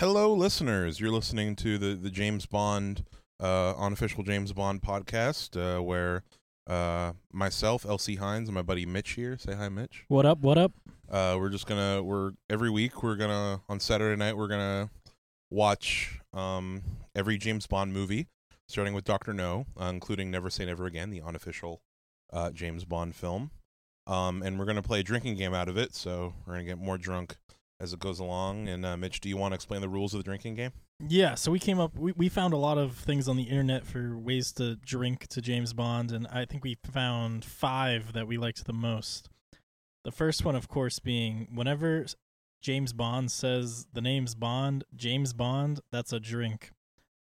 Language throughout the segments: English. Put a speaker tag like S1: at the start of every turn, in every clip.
S1: hello, listeners. You're listening to the the James Bond, uh, unofficial James Bond podcast, uh, where uh, myself, LC Hines, and my buddy Mitch here. Say hi, Mitch.
S2: What up? What up?
S1: Uh, we're just gonna we're every week we're gonna on Saturday night we're gonna watch um every James Bond movie, starting with Doctor No, uh, including Never Say Never Again, the unofficial uh, James Bond film. Um, and we're gonna play a drinking game out of it, so we're gonna get more drunk as it goes along. And uh, Mitch, do you want to explain the rules of the drinking game?
S2: Yeah, so we came up we, we found a lot of things on the internet for ways to drink to James Bond and I think we found 5 that we liked the most. The first one of course being whenever James Bond says the name's Bond, James Bond, that's a drink.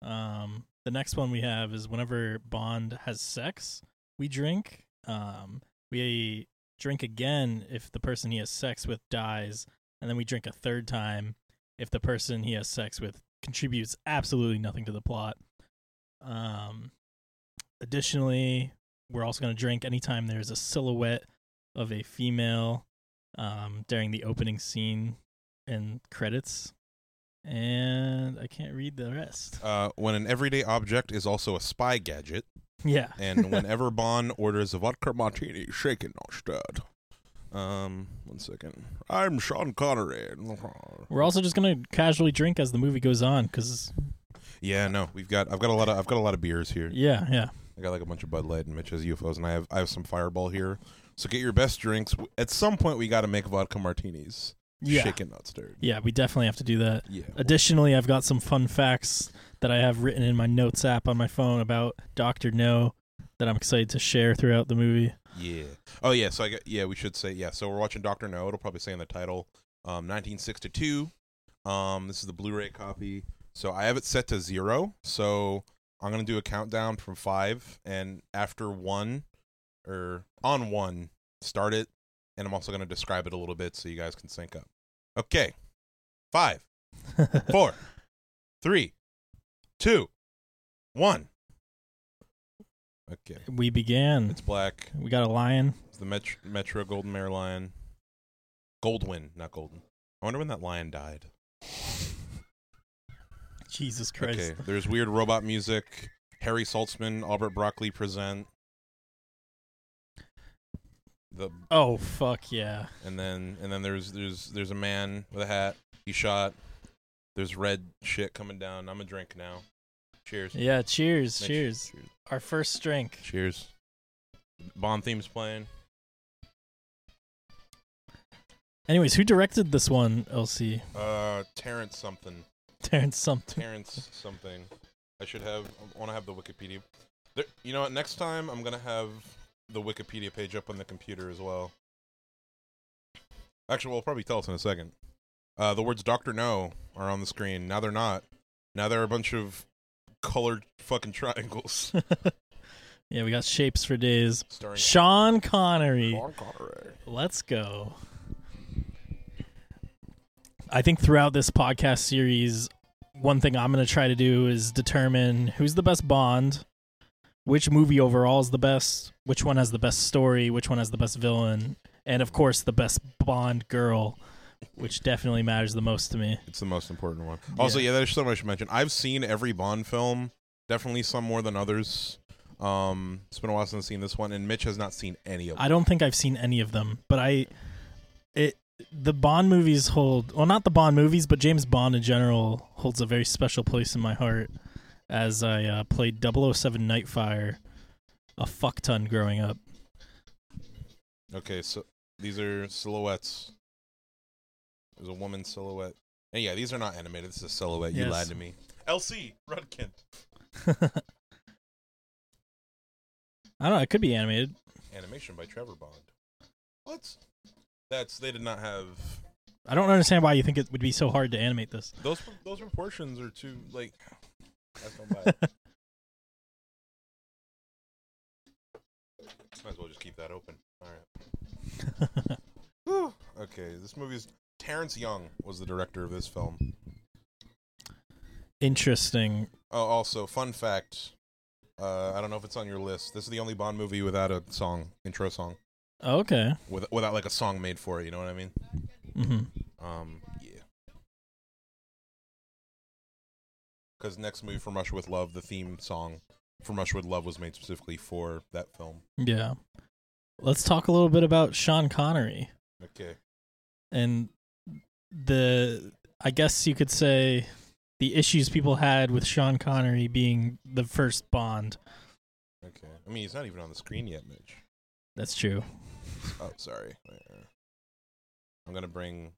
S2: Um the next one we have is whenever Bond has sex, we drink. Um we drink again if the person he has sex with dies and then we drink a third time if the person he has sex with contributes absolutely nothing to the plot. Um, additionally, we're also going to drink anytime there's a silhouette of a female um, during the opening scene and credits. And I can't read the rest.
S1: Uh, when an everyday object is also a spy gadget,
S2: Yeah.
S1: and whenever Bond orders a vodka martini, shaken not stirred. Um, one second. I'm Sean Connery.
S2: We're also just going to casually drink as the movie goes on cuz
S1: Yeah, no, we've got. I've got a lot of. I've got a lot of beers here.
S2: yeah, yeah.
S1: I got like a bunch of Bud Light and Mitch has UFOs, and I have. I have some Fireball here. So get your best drinks. At some point, we got to make vodka martinis.
S2: Yeah.
S1: Shaken not stirred.
S2: Yeah, we definitely have to do that.
S1: Yeah.
S2: Additionally, I've got some fun facts that I have written in my notes app on my phone about Doctor No that I'm excited to share throughout the movie.
S1: Yeah. Oh yeah. So I got. Yeah, we should say yeah. So we're watching Doctor No. It'll probably say in the title, um, 1962. Um, this is the Blu-ray copy. So I have it set to zero. So I'm gonna do a countdown from five, and after one, or on one, start it, and I'm also gonna describe it a little bit so you guys can sync up. Okay. Five, four, three, two, one. Okay.
S2: we began.
S1: It's black.
S2: We got a lion.
S1: It's the Metro, Metro Golden Mayer Lion. Goldwyn, not Golden. I wonder when that lion died.
S2: Jesus Christ.
S1: Okay, there's weird robot music. Harry Saltzman, Albert Broccoli present. The
S2: Oh fuck yeah.
S1: and then and then there's there's there's a man with a hat. He shot. There's red shit coming down. I'm a drink now. Cheers.
S2: Yeah, cheers, cheers. Our first drink.
S1: Cheers. Bond theme's playing.
S2: Anyways, who directed this one, LC?
S1: Uh, Terrence something.
S2: Terrence something.
S1: Terrence something. I should have. I want to have the Wikipedia. There, you know what? Next time I'm gonna have the Wikipedia page up on the computer as well. Actually, we'll probably tell us in a second. Uh, the words "Doctor No" are on the screen. Now they're not. Now they're a bunch of colored fucking triangles.
S2: yeah, we got shapes for days.
S1: Starring
S2: Sean Connery.
S1: Sean Connery.
S2: Let's go. I think throughout this podcast series, one thing I'm going to try to do is determine who's the best Bond, which movie overall is the best, which one has the best story, which one has the best villain, and of course, the best Bond girl, which definitely matters the most to me.
S1: It's the most important one. Also, yeah, there's something I should mention. I've seen every Bond film. Definitely some more than others. Um, it's been a while since I've seen this one, and Mitch has not seen any of them.
S2: I don't think I've seen any of them, but I it the Bond movies hold well not the Bond movies, but James Bond in general holds a very special place in my heart as I uh, played 007 Nightfire a fuck ton growing up.
S1: Okay, so these are silhouettes. There's a woman silhouette. And yeah, these are not animated. This is a silhouette. You
S2: Yes.
S1: lied to me. LC Rudkin.
S2: I don't know, it could be animated.
S1: Animation by Trevor Bond. What? That's they did not have
S2: I don't understand why you think it would be so hard to animate this.
S1: those. Those proportions are too like. That's not bad. Might as well just keep that open. All right. Whew. Okay, this movie's Terrence Young was the director of this film.
S2: Interesting.
S1: Oh, also, fun fact. Uh, I don't know if it's on your list. This is the only Bond movie without a song, intro song,
S2: Okay.
S1: with, without like a song made for it. You know what I mean?
S2: Mm-hmm.
S1: Um, yeah. because next movie from Russia with Love, the theme song from Russia with Love was made specifically for that film.
S2: Yeah. Let's talk a little bit about Sean Connery
S1: Okay.
S2: and the I guess you could say the issues people had with Sean Connery being the first Bond.
S1: Okay. I mean, he's not even on the screen yet, Mitch.
S2: That's true.
S1: Oh, sorry. I'm gonna bring.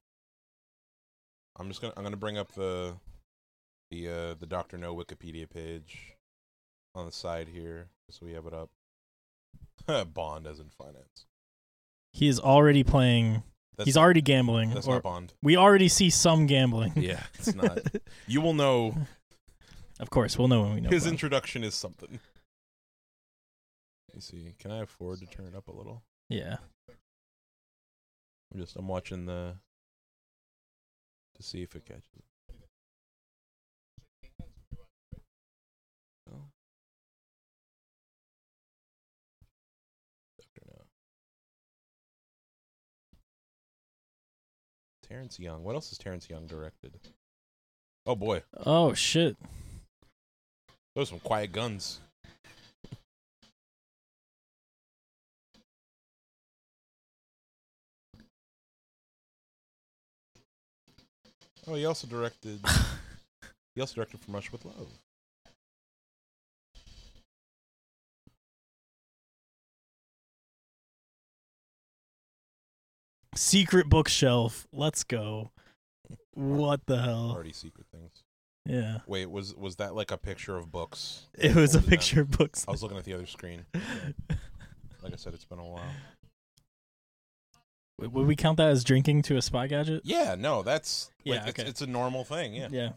S1: I'm just gonna. I'm gonna bring up the, the uh the Doctor No Wikipedia page, on the side here, so we have it up. Bond as in finance.
S2: He is already playing.
S1: That's,
S2: he's already gambling.
S1: That's not Bond.
S2: we already see some gambling.
S1: Yeah, it's not. you will know.
S2: of course, we'll know when we know.
S1: His
S2: Bond.
S1: introduction is something. Let me see. Can I afford to turn it up a little?
S2: yeah.
S1: I'm just. I'm watching the. To see if it catches. Terrence Young. What else has Terrence Young directed? Oh boy,
S2: Oh shit.
S1: those are some quiet guns. Oh, he also directed. he also directed From Russia with Love.
S2: Secret bookshelf. Let's go. What the hell?
S1: Already secret things.
S2: Yeah.
S1: Wait, was was that like a picture of books?
S2: It was a picture of books.
S1: I was looking at the other screen. Like I said, it's been a while.
S2: Would would we count that as drinking to a spy gadget?
S1: Yeah, no, that's like,
S2: Yeah,
S1: it's,
S2: okay.
S1: it's a normal thing. Yeah.
S2: Yeah.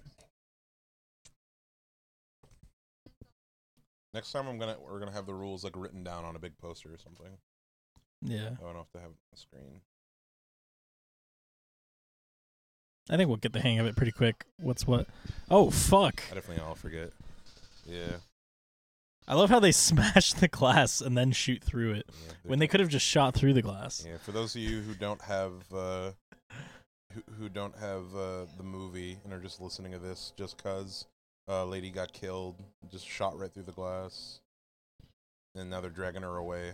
S1: Next time I'm gonna we're gonna have the rules like written down on a big poster or something.
S2: Yeah.
S1: I don't have to have it on the screen.
S2: I think we'll get the hang of it pretty quick. What's what? Oh fuck.
S1: I definitely I'll forget. Yeah.
S2: I love how they smash the glass and then shoot through it
S1: yeah
S2: when they could have just shot through the glass.
S1: Yeah, for those of you who don't have uh, who, who don't have uh, the movie and are just listening to this just cause uh, lady got killed, just shot right through the glass, and now they're dragging her away.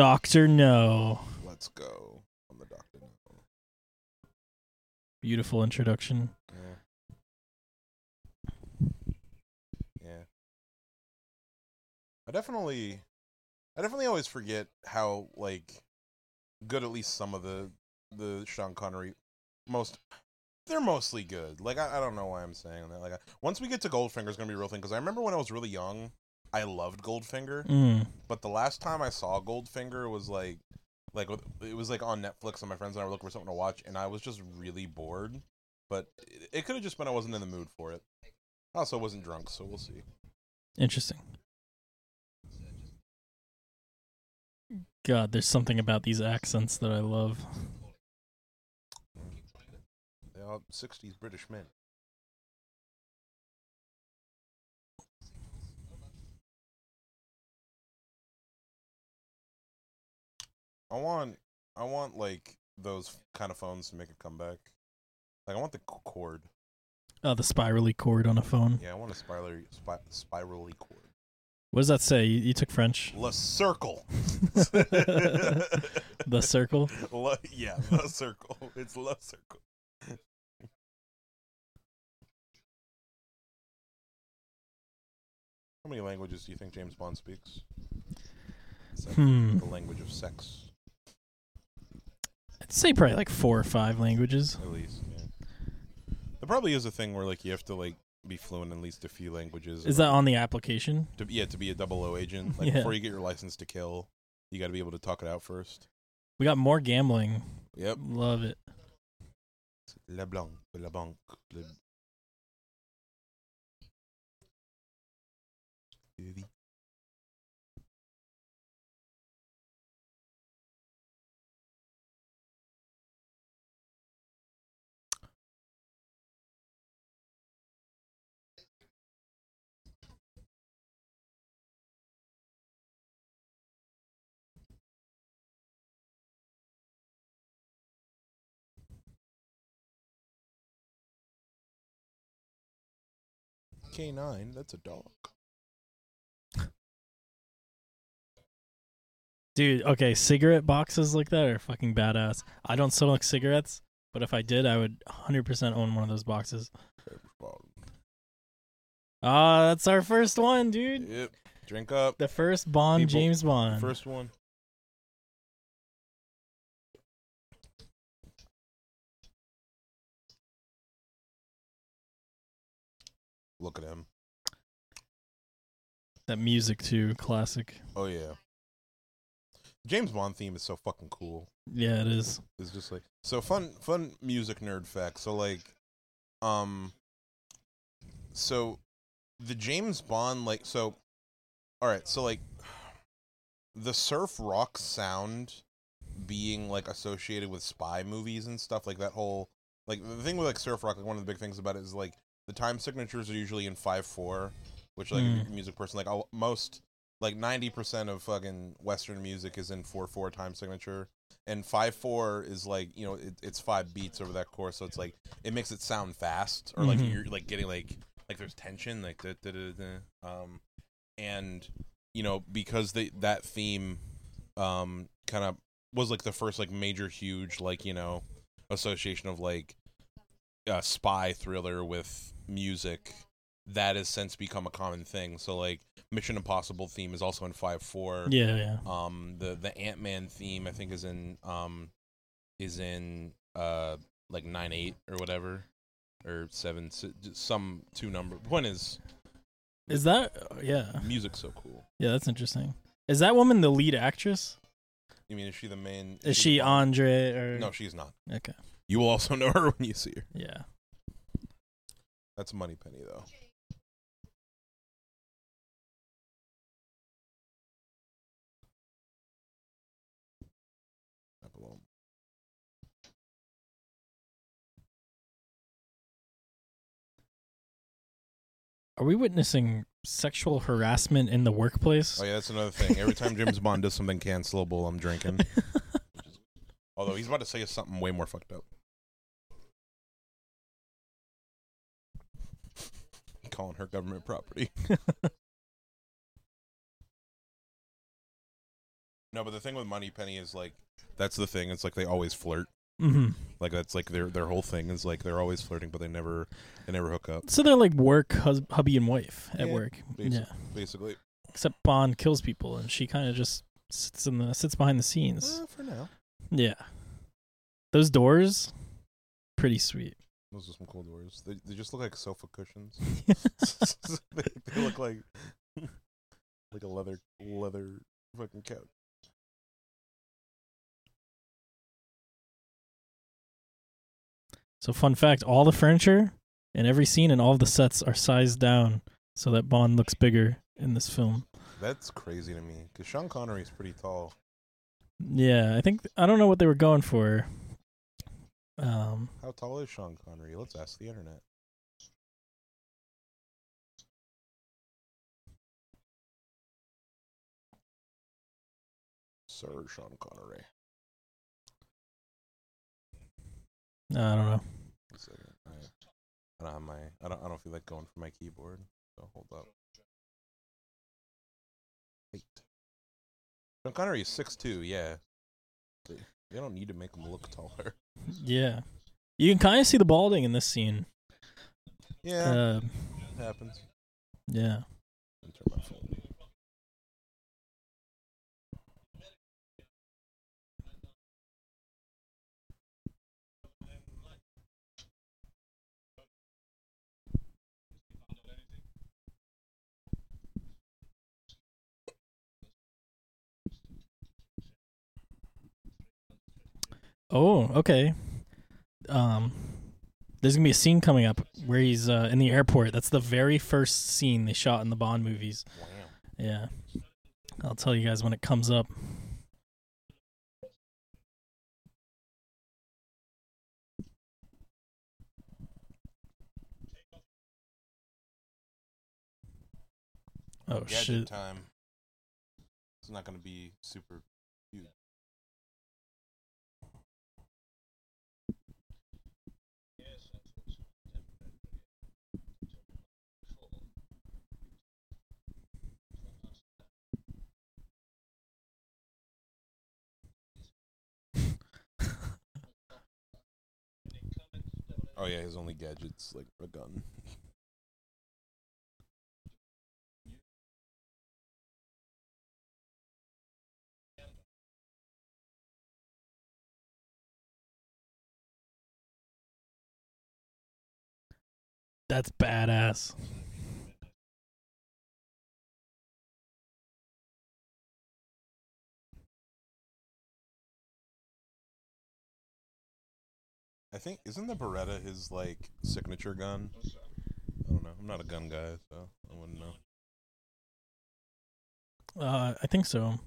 S2: Doctor No.
S1: Let's go on the doctor. now.
S2: Beautiful introduction.
S1: Yeah. Yeah. I definitely I definitely always forget how like good at least some of the the Sean Connery most they're mostly good. Like I, I don't know why I'm saying that. Like I, once we get to Goldfinger, it's gonna be a real thing. Because I remember when I was really young, I loved Goldfinger.
S2: Mm.
S1: But the last time I saw Goldfinger was like, like it was like on Netflix, and my friends and I were looking for something to watch, and I was just really bored. But it, it could have just been I wasn't in the mood for it. I also wasn't drunk, so we'll see.
S2: Interesting. God, there's something about these accents that I love.
S1: They are '60s British men. I want, I want like those kind of phones to make a comeback. Like I want the cord.
S2: Oh, the spirally cord on a phone.
S1: Yeah, I want a spirally, spi- spirally cord.
S2: What does that say? You, you took French.
S1: Le circle.
S2: The circle.
S1: Le, yeah, the circle. It's le circle. How many languages do you think James Bond speaks?
S2: Hmm.
S1: The language of sex,
S2: say probably like four or five languages.
S1: at least. Yeah. There probably is a thing where like you have to like be fluent in at least a few languages.
S2: Is that on the application?
S1: to yeah to be a double O agent? Like
S2: Yeah.
S1: before you get your license to kill, you got to be able to talk it out first.
S2: We got more gambling.
S1: Yep.
S2: Love it.
S1: Le blanc, la banque, le... K9. That's a dog.
S2: Dude, okay, cigarette boxes like that are fucking badass. I don't smoke cigarettes, but if I did, I would 100% own one of those boxes. Ah, that's our first one, dude.
S1: Yep. Drink up.
S2: The first Bond,
S1: People-
S2: James Bond.
S1: First one. Look at him.
S2: That music too, classic.
S1: Oh yeah. James Bond theme is so fucking cool.
S2: Yeah, it is.
S1: It's just like so fun fun music nerd fact. So like um so the James Bond like so all right, so like the surf rock sound being like associated with spy movies and stuff like that whole like the thing with like surf rock like one of the big things about it is like the time signatures are usually in 5/4 which like a music person like all, most like 90% of fucking western music is in 4/4 time signature and 5/4 is like you know it, it's five beats over that course so it's like it makes it sound fast or like
S2: Mhm.
S1: you're like getting like like there's tension like da, da, da, da. um and you know because they that theme um kind of was like the first like major huge like you know association of like uh, spy thriller with music that has since become a common thing so like mission impossible theme is also in 5-4
S2: Yeah, yeah.
S1: um the the ant-man theme i think is in um is in uh like 9-8 or whatever or 7 s- some two number point is
S2: Is that yeah.
S1: music's so cool
S2: Yeah, that's interesting. Is that woman the lead actress?
S1: you mean is she the main
S2: Is she
S1: Bond?
S2: Andre or
S1: no she's not
S2: Okay.
S1: you will also know her when you see her
S2: Yeah.
S1: That's a Moneypenny though Up a little.
S2: Are we witnessing sexual harassment in the workplace?
S1: Oh yeah, that's another thing. Every time James Bond does something cancelable, I'm drinking. Although he's about to say something way more fucked up. Calling her government property. No, but the thing with Moneypenny is like that's the thing. It's like they always flirt.
S2: hmm
S1: Like that's like their their whole thing is like they're always flirting, but they never they never hook up.
S2: So they're like work hus- hubby and wife at
S1: Yeah,
S2: work.
S1: basi-
S2: Yeah.
S1: Basically,
S2: Except Bond kills people and she kind of just sits in the sits behind the scenes.
S1: Uh, for now,
S2: Yeah. Those doors pretty sweet.
S1: Those are some cool doors. They they just look like sofa cushions. they, they look like like a leather leather fucking couch.
S2: So fun fact, all the furniture and every scene and all the sets are sized down so that Bond looks bigger in this film.
S1: That's crazy to me because Sean Connery is pretty tall.
S2: Yeah, I think I don't know what they were going for. Um,
S1: How tall is Sean Connery? Let's ask the internet. Sir Sean Connery.
S2: I don't know.
S1: I, I don't have my. I don't. I don't feel like going for my keyboard. So hold up. Wait. Sean Connery is six two. Yeah. They, they don't need to make him look taller.
S2: Yeah, you can kind of see the balding in this scene.
S1: Yeah.
S2: Uh,
S1: it happens.
S2: yeah. Oh, okay. Um, there's gonna be a scene coming up where he's uh, in the airport. That's the very first scene they shot in the Bond movies.
S1: Wow.
S2: Yeah, I'll tell you guys when it comes up. Oh
S1: Gadget
S2: shit!
S1: time. It's not going to be super Oh yeah, his only gadget's like a gun.
S2: That's badass.
S1: Think isn't the Beretta his like signature gun? I don't know. I'm not a gun guy, so I wouldn't know.
S2: Uh, I think so.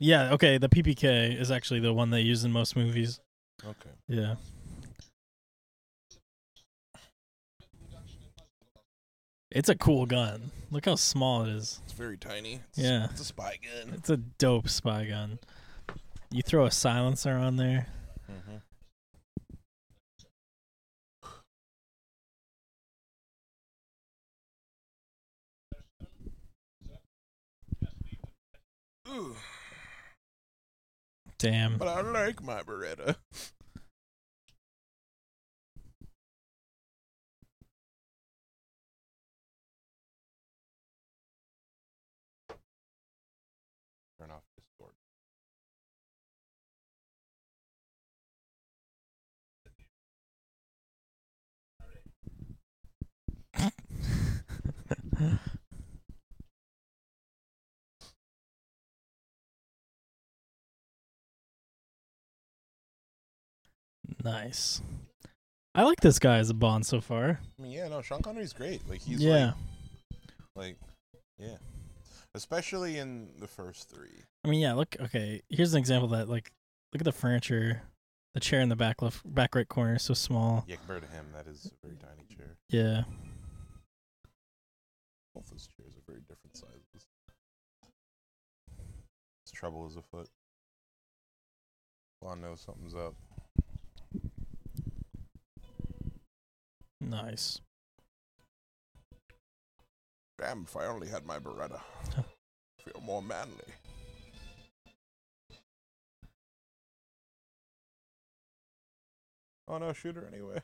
S2: Yeah. Okay. The PPK is actually the one they use in most movies.
S1: Okay.
S2: Yeah. It's a cool gun. Look how small it is.
S1: It's very tiny. It's,
S2: Yeah.
S1: It's a spy gun.
S2: It's a dope spy gun. You throw a silencer on there.
S1: Mm-hmm. Ooh,
S2: Damn.
S1: but I like my Beretta. Turn off Discord.
S2: nice. I like this guy as a Bond so far.
S1: I mean, yeah, no, Sean Connery's great. Like he's
S2: yeah.
S1: like, like, yeah, especially in the first three.
S2: I mean, yeah. Look. Okay. Here's an example that like, look at the furniture. The chair in the back left, back right corner is so small.
S1: Yeah, compared to him, that is a very tiny chair.
S2: Yeah.
S1: Both those chairs are very different sizes. His trouble is afoot. Juan knows something's up.
S2: Nice.
S1: Damn, if I only had my Beretta. Feel more manly. Oh no, shoot her anyway.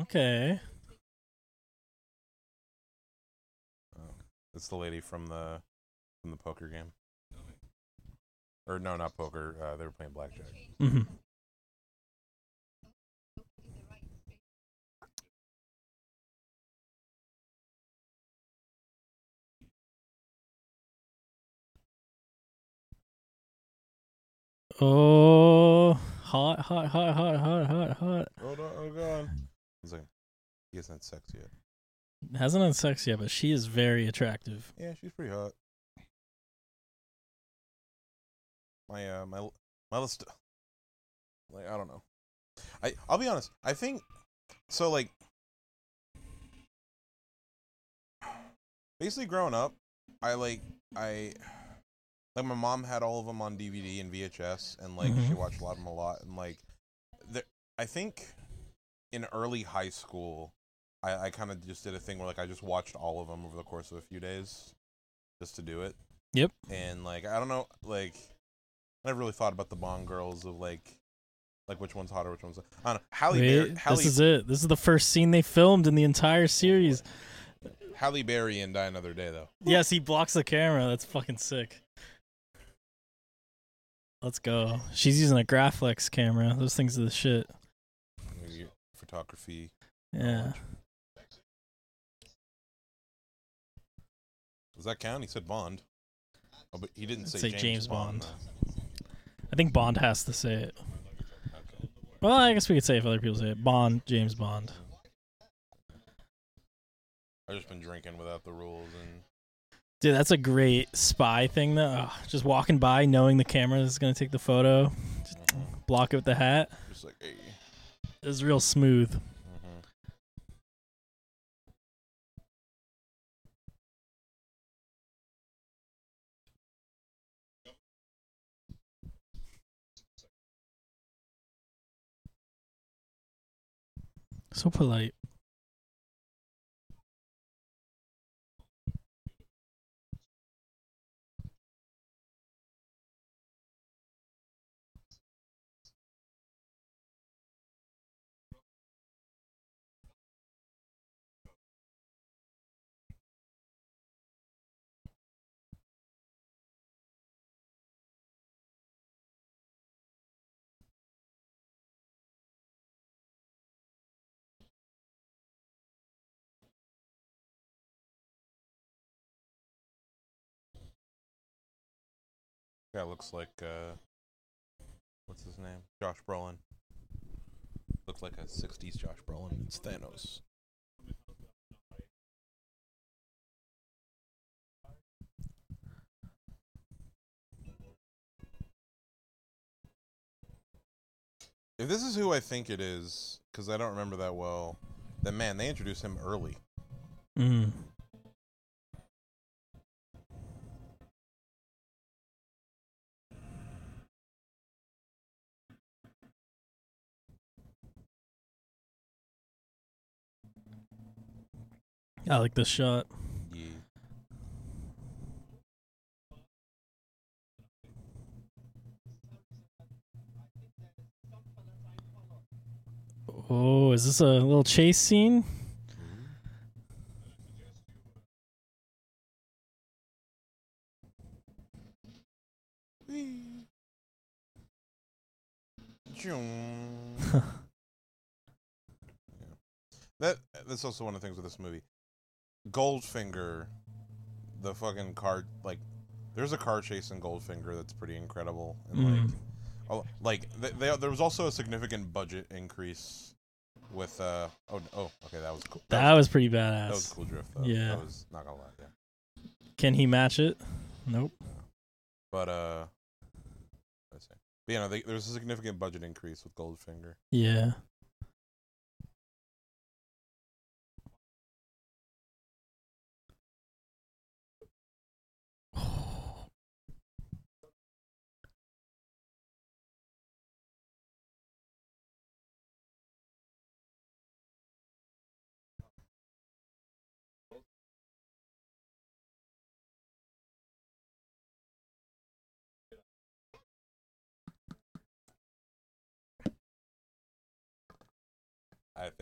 S2: Okay.
S1: Oh, it's the lady from the from the poker game. Or no, not poker. Uh, they were playing blackjack.
S2: hmm Oh, hot, hot, hot, hot, hot, hot, hot.
S1: Hold on, oh god. It's like he hasn't had sex yet.
S2: Hasn't had sex yet, but she is very attractive.
S1: Yeah, she's pretty hot. My uh my my list like I don't know. I I'll be honest. I think so like basically growing up, I like I like my mom had all of them on DVD and VHS and like she
S2: Mhm.
S1: watched a lot of them a lot and like there I think in early high school I I kind of just did a thing where like I just watched all of them over the course of a few days just to do it.
S2: Yep.
S1: And like I don't know like I never really thought about the Bond girls of like like which one's hotter, which one's I don't know. Halle Berry, Halle,
S2: this is it. This is the first scene they filmed in the entire series.
S1: Halle Berry and Die Another Day though.
S2: Yes, he blocks the camera. That's fucking sick. Let's go. She's using a Graflex camera. Those things are the shit.
S1: Photography.
S2: Yeah.
S1: Does that count? He said Bond. Oh, but he didn't say,
S2: Say
S1: James,
S2: James
S1: Bond.
S2: Bond. I think Bond has to say it.
S1: Okay.
S2: Well, I guess we could say if other people say it. Bond, James Bond.
S1: I've just been drinking without the rules and
S2: Dude, that's a great spy thing though. Ugh, just walking by, knowing the camera is gonna take the photo, just block it with the hat.
S1: just like hey.
S2: It's real smooth.
S1: hmm
S2: So polite.
S1: Guy looks like uh, what's his name? Josh Brolin. Looks like a '60s Josh Brolin. It's Thanos. If this is who I think it is, because I don't remember that well, then man, they introduced him early.
S2: Mm. I like this shot.
S1: Yeah.
S2: Oh, is this a little chase scene?
S1: That that's also one of the things with this movie. Goldfinger, the fucking car like, there's a car chase in Goldfinger that's pretty incredible, and like,
S2: Mm.
S1: oh, like th- they, there was also a significant budget increase with uh oh oh okay that was cool
S2: That was pretty badass
S1: that was cool drift though.
S2: Yeah.
S1: that was not gonna lie yeah
S2: Can he match it? Nope.
S1: but uh let's see but yeah no, they, there was a significant budget increase with Goldfinger
S2: Yeah.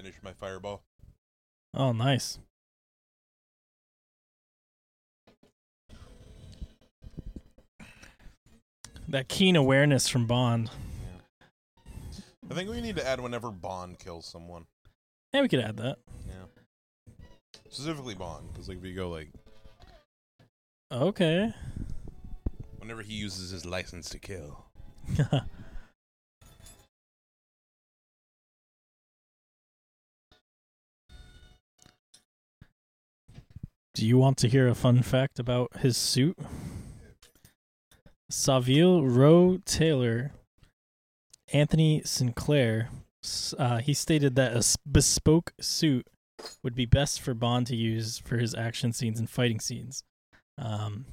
S1: I finished my fireball
S2: Oh, nice. That keen awareness from Bond.
S1: I think we need to add whenever Bond kills someone
S2: Yeah, we could add that.
S1: Yeah. Specifically Bond, because like if you go like
S2: Okay.
S1: whenever he uses his license to kill.
S2: Do you want to hear a fun fact about his suit? Savile Row tailor, Anthony Sinclair, uh, he stated that a bespoke suit would be best for Bond to use for his action scenes and fighting scenes. Um,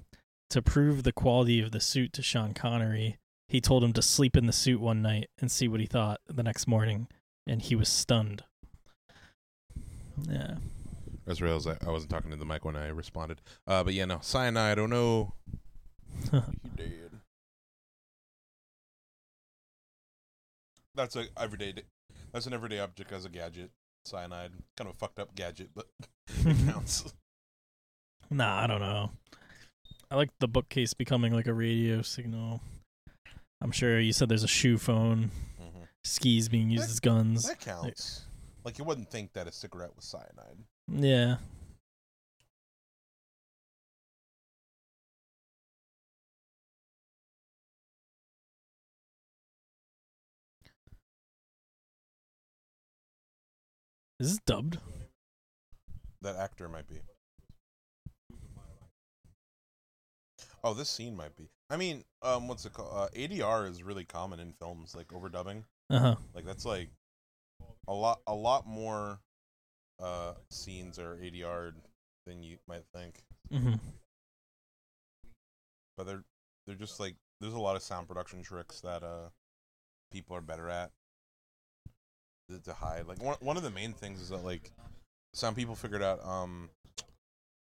S2: to prove the quality of the suit to Sean Connery, he told him to sleep in the suit one night and see what he thought the next morning, and he was stunned. Yeah.
S1: As real as I, I wasn't talking to the mic when I responded. Uh, but yeah, no cyanide. Oh no, he dead. That's a everyday. That's an everyday object as a gadget. Cyanide, kind of a fucked up gadget, but it counts.
S2: Nah, I don't know. I like the bookcase becoming like a radio signal. I'm sure you said there's a shoe phone,
S1: Mhm.
S2: skis being used
S1: That-
S2: as guns.
S1: That counts. Like you wouldn't think that a cigarette was cyanide.
S2: Yeah. Is this dubbed?
S1: That actor might be. Oh, this scene might be. I mean, um, what's it called? Uh, ADR is really common in films, like overdubbing.
S2: Uh huh.
S1: Like that's like a lot, a lot more uh scenes are ADR than you might think.
S2: hmm
S1: But they're they're just like there's a lot of sound production tricks that uh people are better at to, to hide. Like one one of the main things is that like some people figured out um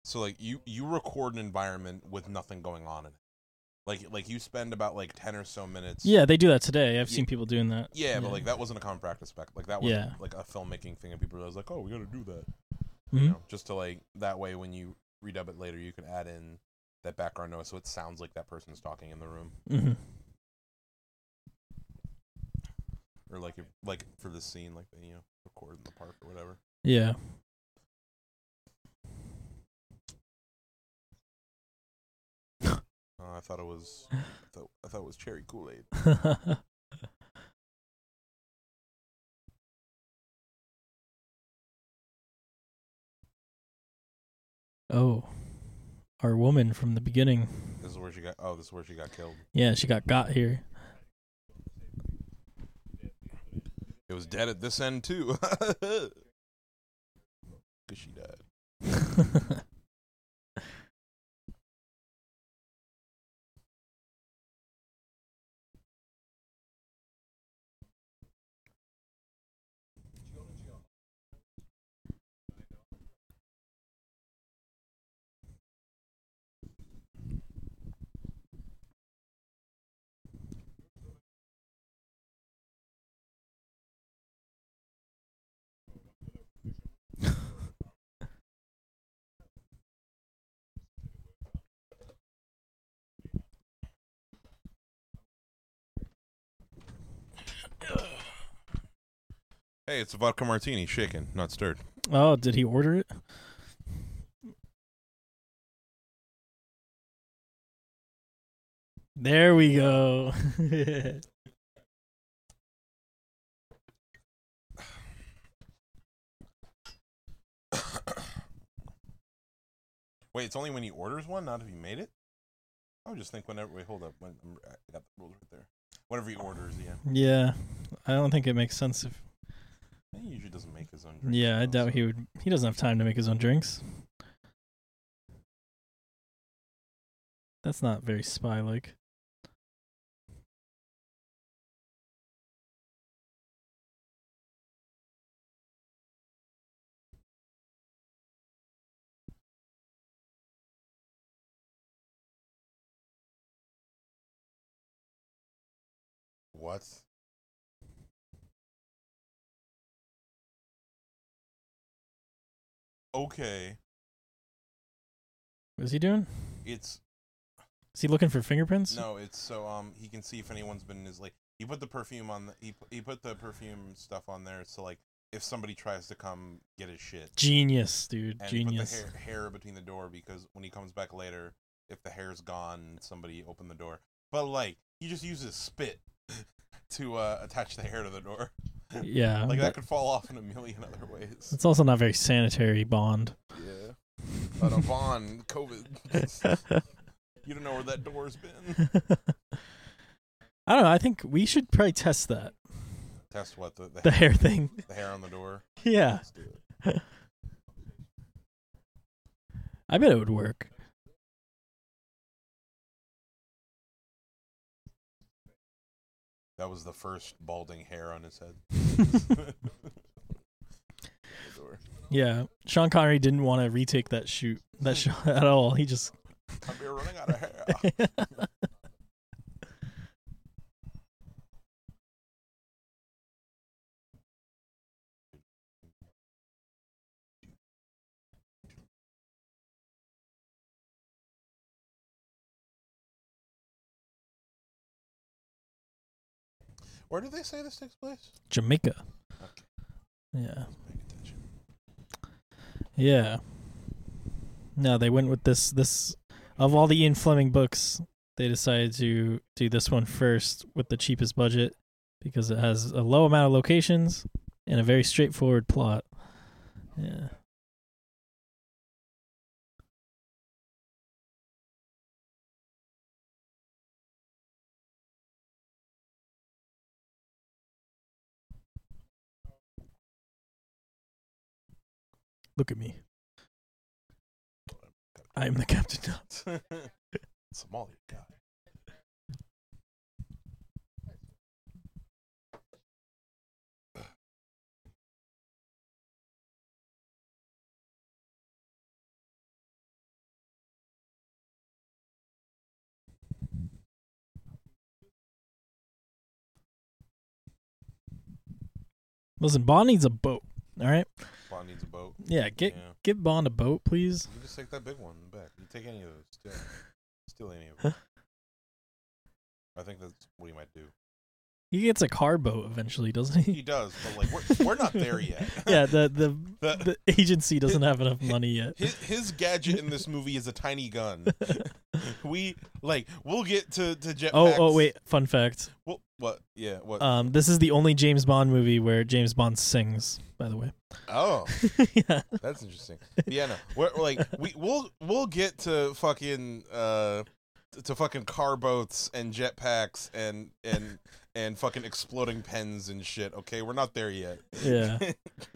S1: so like you you record an environment with nothing going on in it. Like like you spend about like 10 or so minutes
S2: Yeah, they do that today. I've
S1: Yeah.
S2: seen people doing that.
S1: Yeah, but like that wasn't a common practice back. Like that was
S2: Yeah.
S1: like a filmmaking thing, and people realized like, oh, we got to do that.
S2: Mhm.
S1: You know, just to like that way when you redub it later, you can add in that background noise so it sounds like that person's talking in the room,
S2: hmm
S1: or like if like for the scene, like they you know record in the park or whatever.
S2: Yeah.
S1: Uh, I thought it was. I thought, I thought it was cherry Kool Aid.
S2: oh, our woman from the beginning.
S1: This is where she got. Oh, this is where she got killed.
S2: Yeah, she got got here.
S1: It was dead at this end too. Cause she died. Hey, it's a vodka martini, shaken, not stirred.
S2: oh, did he order it? There we go.
S1: Wait, it's only when he orders one, not if he made it. I would just think whenever. Wait, hold up. When, I got the rules right there. Whenever he orders, yeah.
S2: yeah, I don't think it makes sense if.
S1: He usually doesn't make his own. drinks,
S2: Yeah, I doubt he would. He doesn't have time to make his own drinks. That's not very spy like.
S1: What? Okay,
S2: What's he doing?
S1: it's
S2: Is he looking for fingerprints?
S1: no, it's so um he can see if anyone's been in his like he put the perfume on the he pu- he put the perfume stuff on there so like if somebody tries to come get his shit
S2: Genius, dude.
S1: and
S2: Genius.
S1: put the hair, hair between the door because when he comes back later, if the hair's gone, somebody opened the door. But like he just uses spit to uh, attach the hair to the door.
S2: Yeah.
S1: like that could fall off in a million other ways.
S2: it's also not very sanitary, Bond.
S1: Yeah. But a Vaughn, COVID. you don't know where that door's been.
S2: I don't know. I think we should probably test that.
S1: Test what the the,
S2: The hair thing.
S1: the hair on the door.
S2: Yeah.
S1: Let's do it.
S2: I bet it would work.
S1: That was the first balding hair on his head.
S2: Yeah. Sean Connery didn't want to retake that shoot that shot at all. He just
S1: I'm running out of hair. Where did they say this takes place?
S2: Jamaica.
S1: Okay.
S2: Yeah. Yeah. No, they went with this this of all the Ian Fleming books, they decided to do this one first with the cheapest budget because it has a low amount of locations and a very straightforward plot. Yeah. Look at me. I am the captain.
S1: Somali guy.
S2: Listen, Bond needs a boat. All right.
S1: Bond needs a boat.
S2: Yeah, get
S1: yeah.
S2: get Bond a boat, please.
S1: You just take that big one back. You take any of those. Steal, steal any of them. I think that's what he might do.
S2: He gets a car boat eventually, doesn't he?
S1: He does, but like we're we're not there yet.
S2: yeah, the, the
S1: The-
S2: the agency doesn't have enough money yet.
S1: his, his gadget in this movie is a tiny gun. we like we'll get to to jetpacks.
S2: Oh, oh wait, fun fact.
S1: Well, what? Yeah. What?
S2: Um, this is the only James Bond movie where James Bond sings. By the way.
S1: oh,
S2: yeah.
S1: that's interesting. Yeah, no, we're, we're like we we'll we'll get to fucking uh to fucking car boats and jetpacks and and and fucking exploding pens and shit. Okay, we're not there yet.
S2: Yeah.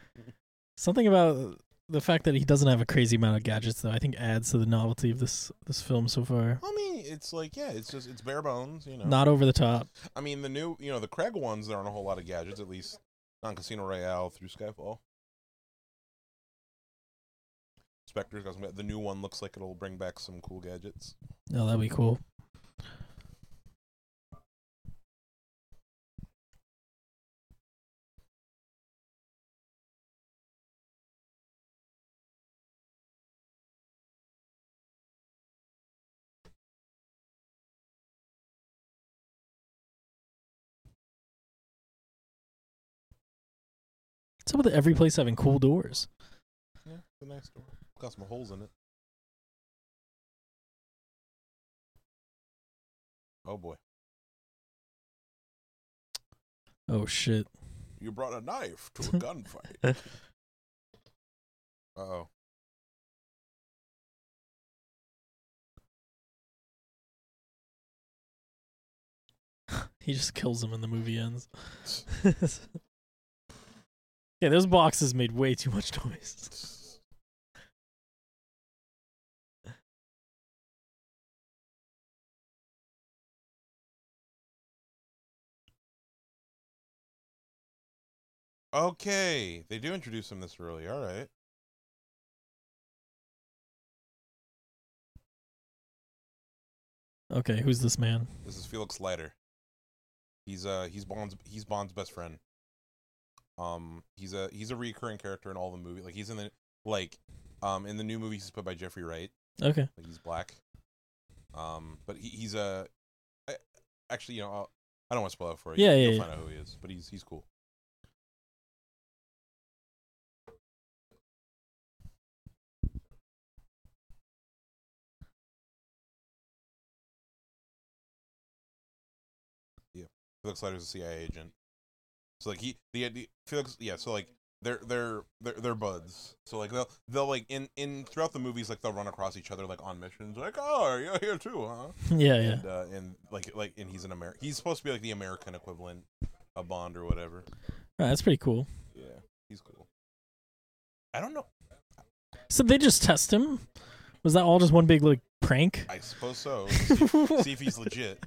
S2: Something about the fact that he doesn't have a crazy amount of gadgets, though, I think adds to the novelty of this this film so far.
S1: I mean, it's like yeah, it's just it's bare bones, you know.
S2: Not over the top.
S1: I mean, the new, you know, the Craig ones, there aren't a whole lot of gadgets, at least on Casino Royale through Skyfall. Spectre's got some. The new one looks like it'll bring back some cool gadgets.
S2: Oh, that'd be cool. What's up with every place having cool doors?
S1: Yeah, it's a nice door. Got some holes in it. Oh boy,
S2: Oh shit.
S1: you brought a knife to a gunfight. uh oh.
S2: He just kills him and the movie ends. yeah, those boxes made way too much noise.
S1: Okay, they do introduce him this early. All right.
S2: Okay, who's this man?
S1: This is Felix Leiter. He's uh he's Bond's he's Bond's best friend. Um he's a he's a recurring character in all the movie. Like he's in the like um in the new movie he's put by Jeffrey Wright.
S2: Okay.
S1: Like he's black. Um but he, he's a I, actually you know I'll, I don't want to spoil it for you.
S2: Yeah, yeah.
S1: You'll
S2: yeah,
S1: find out who he is, but he's he's cool. Felix Leiter's a CIA agent. So like he the idea Felix yeah, so like they're they're they're they're buds. So like they'll they'll like in in throughout the movies like they'll run across each other like on missions like oh you're here too huh
S2: yeah, yeah.
S1: and uh, and like like and he's an American he's supposed to be like the American equivalent of Bond or whatever
S2: Right, that's pretty cool.
S1: yeah he's cool I don't know
S2: So they just test him? Was that all just one big like prank?
S1: I suppose so see if he's legit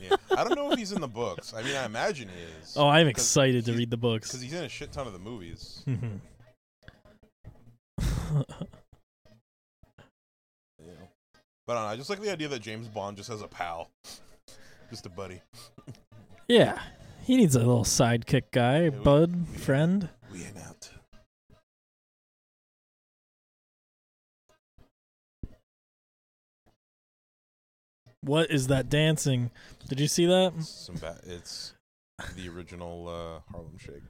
S1: yeah. I don't know if he's in the books I mean I imagine he is
S2: Oh, I'm excited to read the books.
S1: because he's in a shit ton of the movies
S2: Mhm.
S1: Yeah. But I, don't know, I just like the idea that James Bond just has a pal, just a buddy.
S2: yeah, he needs a little sidekick guy, bud, friend.
S1: We ain't out.
S2: What is that dancing? Did you see that?
S1: It's some ba- It's the original uh, Harlem Shake.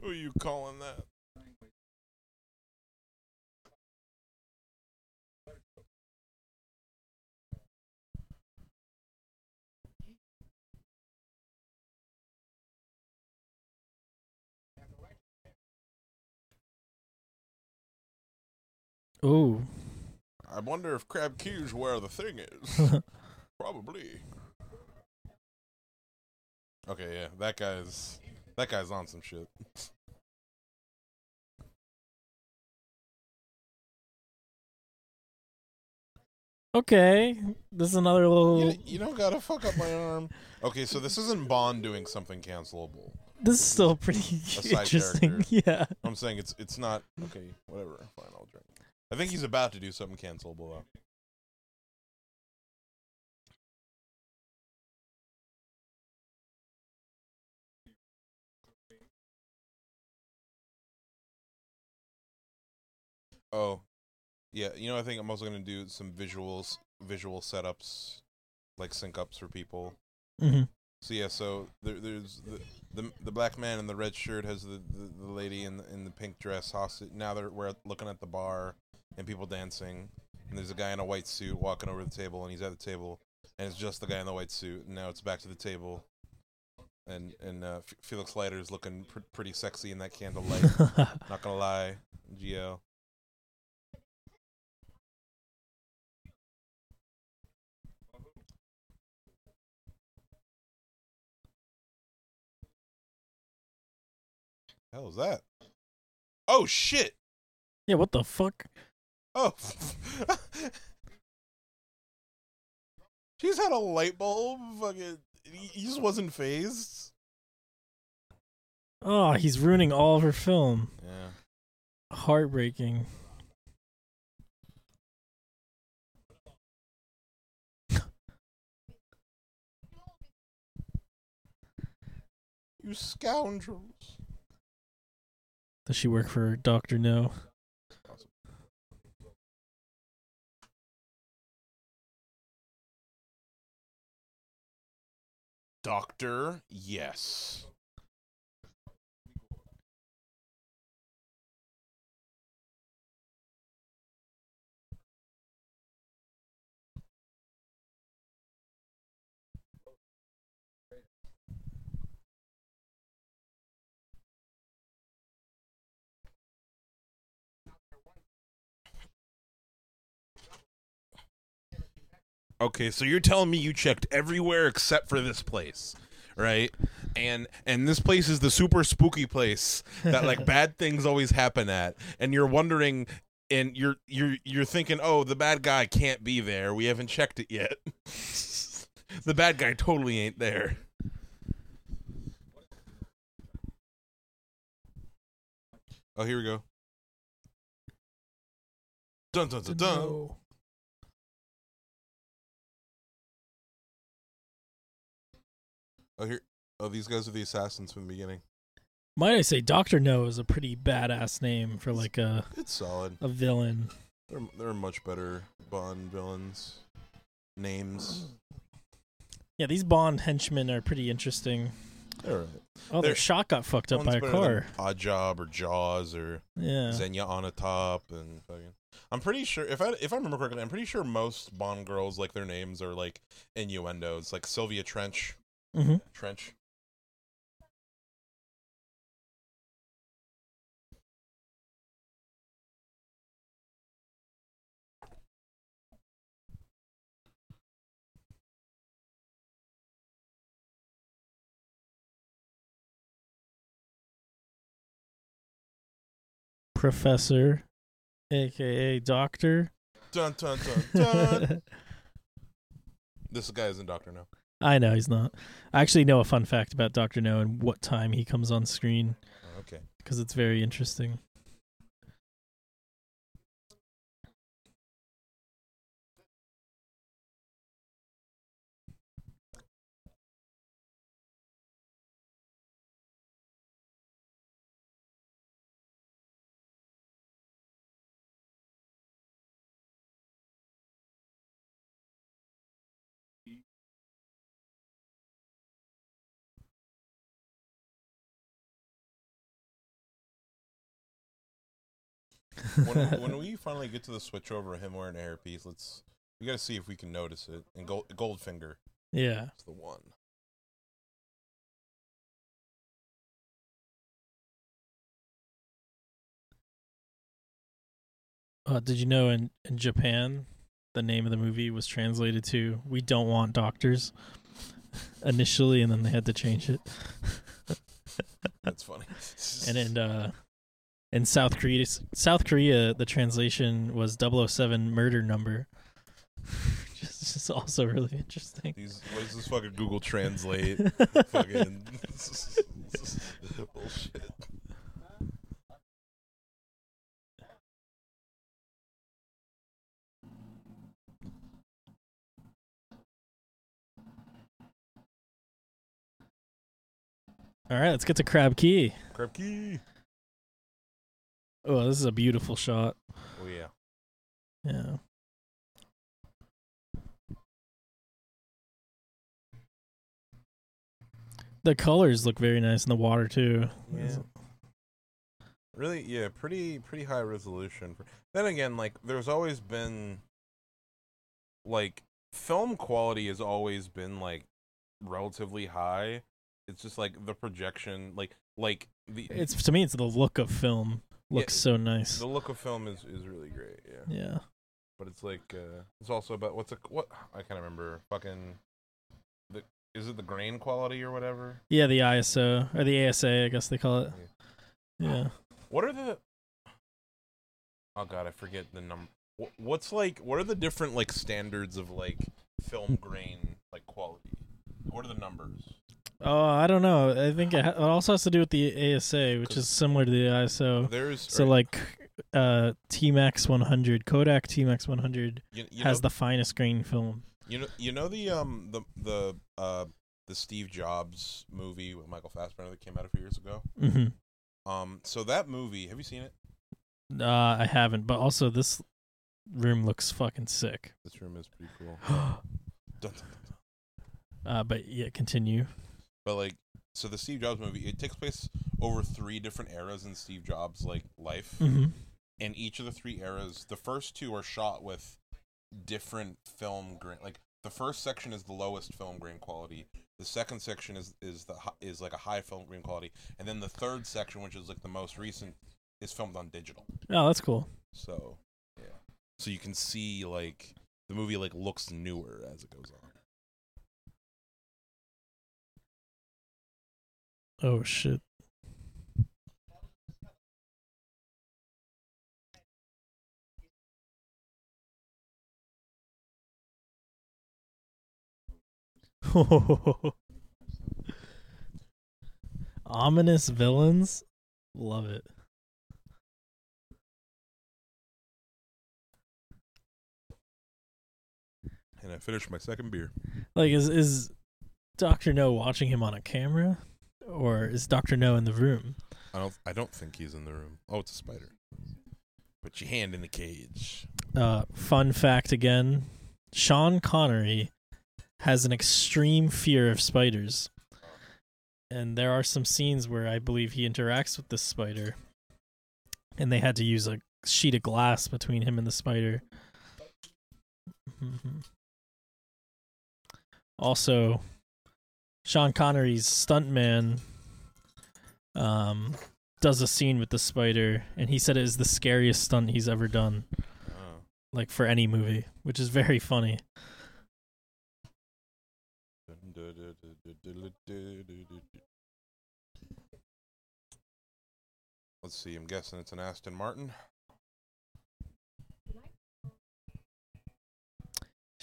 S1: Who are you calling that?
S2: Ooh,
S1: I wonder if Crab Key's where the thing is. Probably. Okay, yeah, that guy's that guy's on some shit.
S2: okay. This is another little.
S1: You, you don't gotta fuck up my arm. Okay, so this isn't Bond doing something cancelable.
S2: This is still pretty interesting.
S1: character.
S2: Yeah.
S1: I'm saying it's it's not okay. Whatever, fine, I'll drink. I think he's about to do something cancelable though. Oh, yeah. You know, I think I'm also gonna do some visuals, visual setups, like sync ups for people.
S2: Mm-hmm.
S1: So yeah, so there, there's the, the, the black man in the red shirt has the, the, the lady in the, in the pink dress hostage. Now they're we're looking at the bar and people dancing, and there's a guy in a white suit walking over the table, and he's at the table, and it's just the guy in the white suit. And now it's back to the table, and and uh, F- Felix Leiter is looking pr- pretty sexy in that candlelight. Not gonna lie, GL. Hell is that? Oh shit!
S2: yeah, what the fuck?
S1: Oh, she's had a light bulb. Fucking, he just wasn't phased.
S2: Oh, he's ruining all of her film.
S1: Yeah.
S2: Heartbreaking.
S1: You scoundrels.
S2: Does she work for Doctor No?
S1: Doctor, yes. Okay, so you're telling me you checked everywhere except for this place, right? And and this place is the super spooky place that like bad things always happen at, and you're wondering and you're you're you're thinking, "Oh, the bad guy can't be there. We haven't checked it yet." the bad guy totally ain't there. Oh, here we go. Dun dun dun dun. Oh, here. Oh, these guys are the assassins from the beginning.
S2: Might I say Doctor No is a pretty badass name for like a
S1: It's solid.
S2: a villain.
S1: There, there are much better Bond villains names.
S2: Yeah, these Bond henchmen are pretty interesting.
S1: All right.
S2: Oh, their
S1: They're-
S2: shot got fucked up by a car.
S1: Oddjob or Jaws or
S2: Yeah.
S1: Xenia Onatopp and fucking. I'm pretty sure if I if I remember correctly, I'm pretty sure most Bond girls like their names are like innuendos, like Sylvia Trench.
S2: Hmm
S1: Trench.
S2: Professor, aka Doctor.
S1: Dun dun dun dun. this guy isn't Doctor No.
S2: I know he's not. I actually know a fun fact about Doctor No and what time he comes on screen
S1: Oh, okay.
S2: because it's very interesting.
S1: When, when we finally get to the switch over of him wearing a hairpiece, let's we got to see if we can notice it. And Gold Goldfinger
S2: Yeah.
S1: is the one.
S2: Uh, did you know in, in Japan, the name of the movie was translated to "We don't want doctors" initially, and then they had to change it.
S1: That's funny.
S2: and in uh, in South Korea, South Korea, the translation was 007 murder number. Just is also really interesting.
S1: These what is this fucking Google Translate? fucking bullshit.
S2: All right, let's get to Crab Key.
S1: Crab key.
S2: Oh, this is a beautiful shot.
S1: Oh yeah.
S2: Yeah. The colors look very nice in the water too.
S1: Yeah. Really, yeah, pretty pretty high resolution. Then again, like there's always been like film quality has always been like relatively high. It's just like the projection, like like the
S2: It's to me, it's the look of film looks so nice.
S1: the look of film is is really great. Yeah,
S2: Yeah.
S1: but it's like uh it's also about what's a what I can't remember. Fucking the is it the grain quality or whatever?
S2: Yeah, the ISO or the ASA, I guess they call it. Yeah.
S1: What are the? Oh God, I forget the number. What's like? What are the different like standards of like film grain like quality? What are the numbers?
S2: Oh, I don't know. I think it, ha- it also has to do with the ASA, which is similar to the ISO.
S1: There's
S2: So
S1: right,
S2: like uh T-Max 100, Kodak T-Max 100
S1: you, you
S2: has
S1: know,
S2: the finest grain film.
S1: you know you know the um the the uh the Steve Jobs movie with Michael Fassbender that came out a few years ago.
S2: Mhm.
S1: Um, so that movie, have you seen it?
S2: Uh I haven't, but also this room looks fucking sick.
S1: This room is pretty cool. Dun, dun, dun, dun.
S2: uh but yeah, continue.
S1: But like, so the Steve Jobs movie, it takes place over three different eras in Steve Jobs' like life.
S2: Mhm.
S1: and each of the three eras the first two are shot with different film grain like the first section is the lowest film grain quality the second section is is the is like a high film grain quality and then the third section which is like the most recent is filmed on digital
S2: Oh, that's cool.
S1: so yeah so you can see like the movie like looks newer as it goes on
S2: Oh shit. Ominous villains? Love it.
S1: and i finished my second beer
S2: Like is is Doctor No watching him on a camera? Or is Doctor No in the room?
S1: i don't i don't think he's in the room oh it's a spider put your hand in the cage
S2: Uh, fun fact again Sean Connery has an extreme fear of spiders. And there are some scenes where I believe he interacts with this spider. And they had to use a sheet of glass between him and the spider. Also, Sean Connery's stuntman um, does a scene with the spider, and he said it is the scariest stunt he's ever done
S1: oh.
S2: like for any movie, which is very funny.
S1: Let's see. I'm guessing it's an Aston Martin.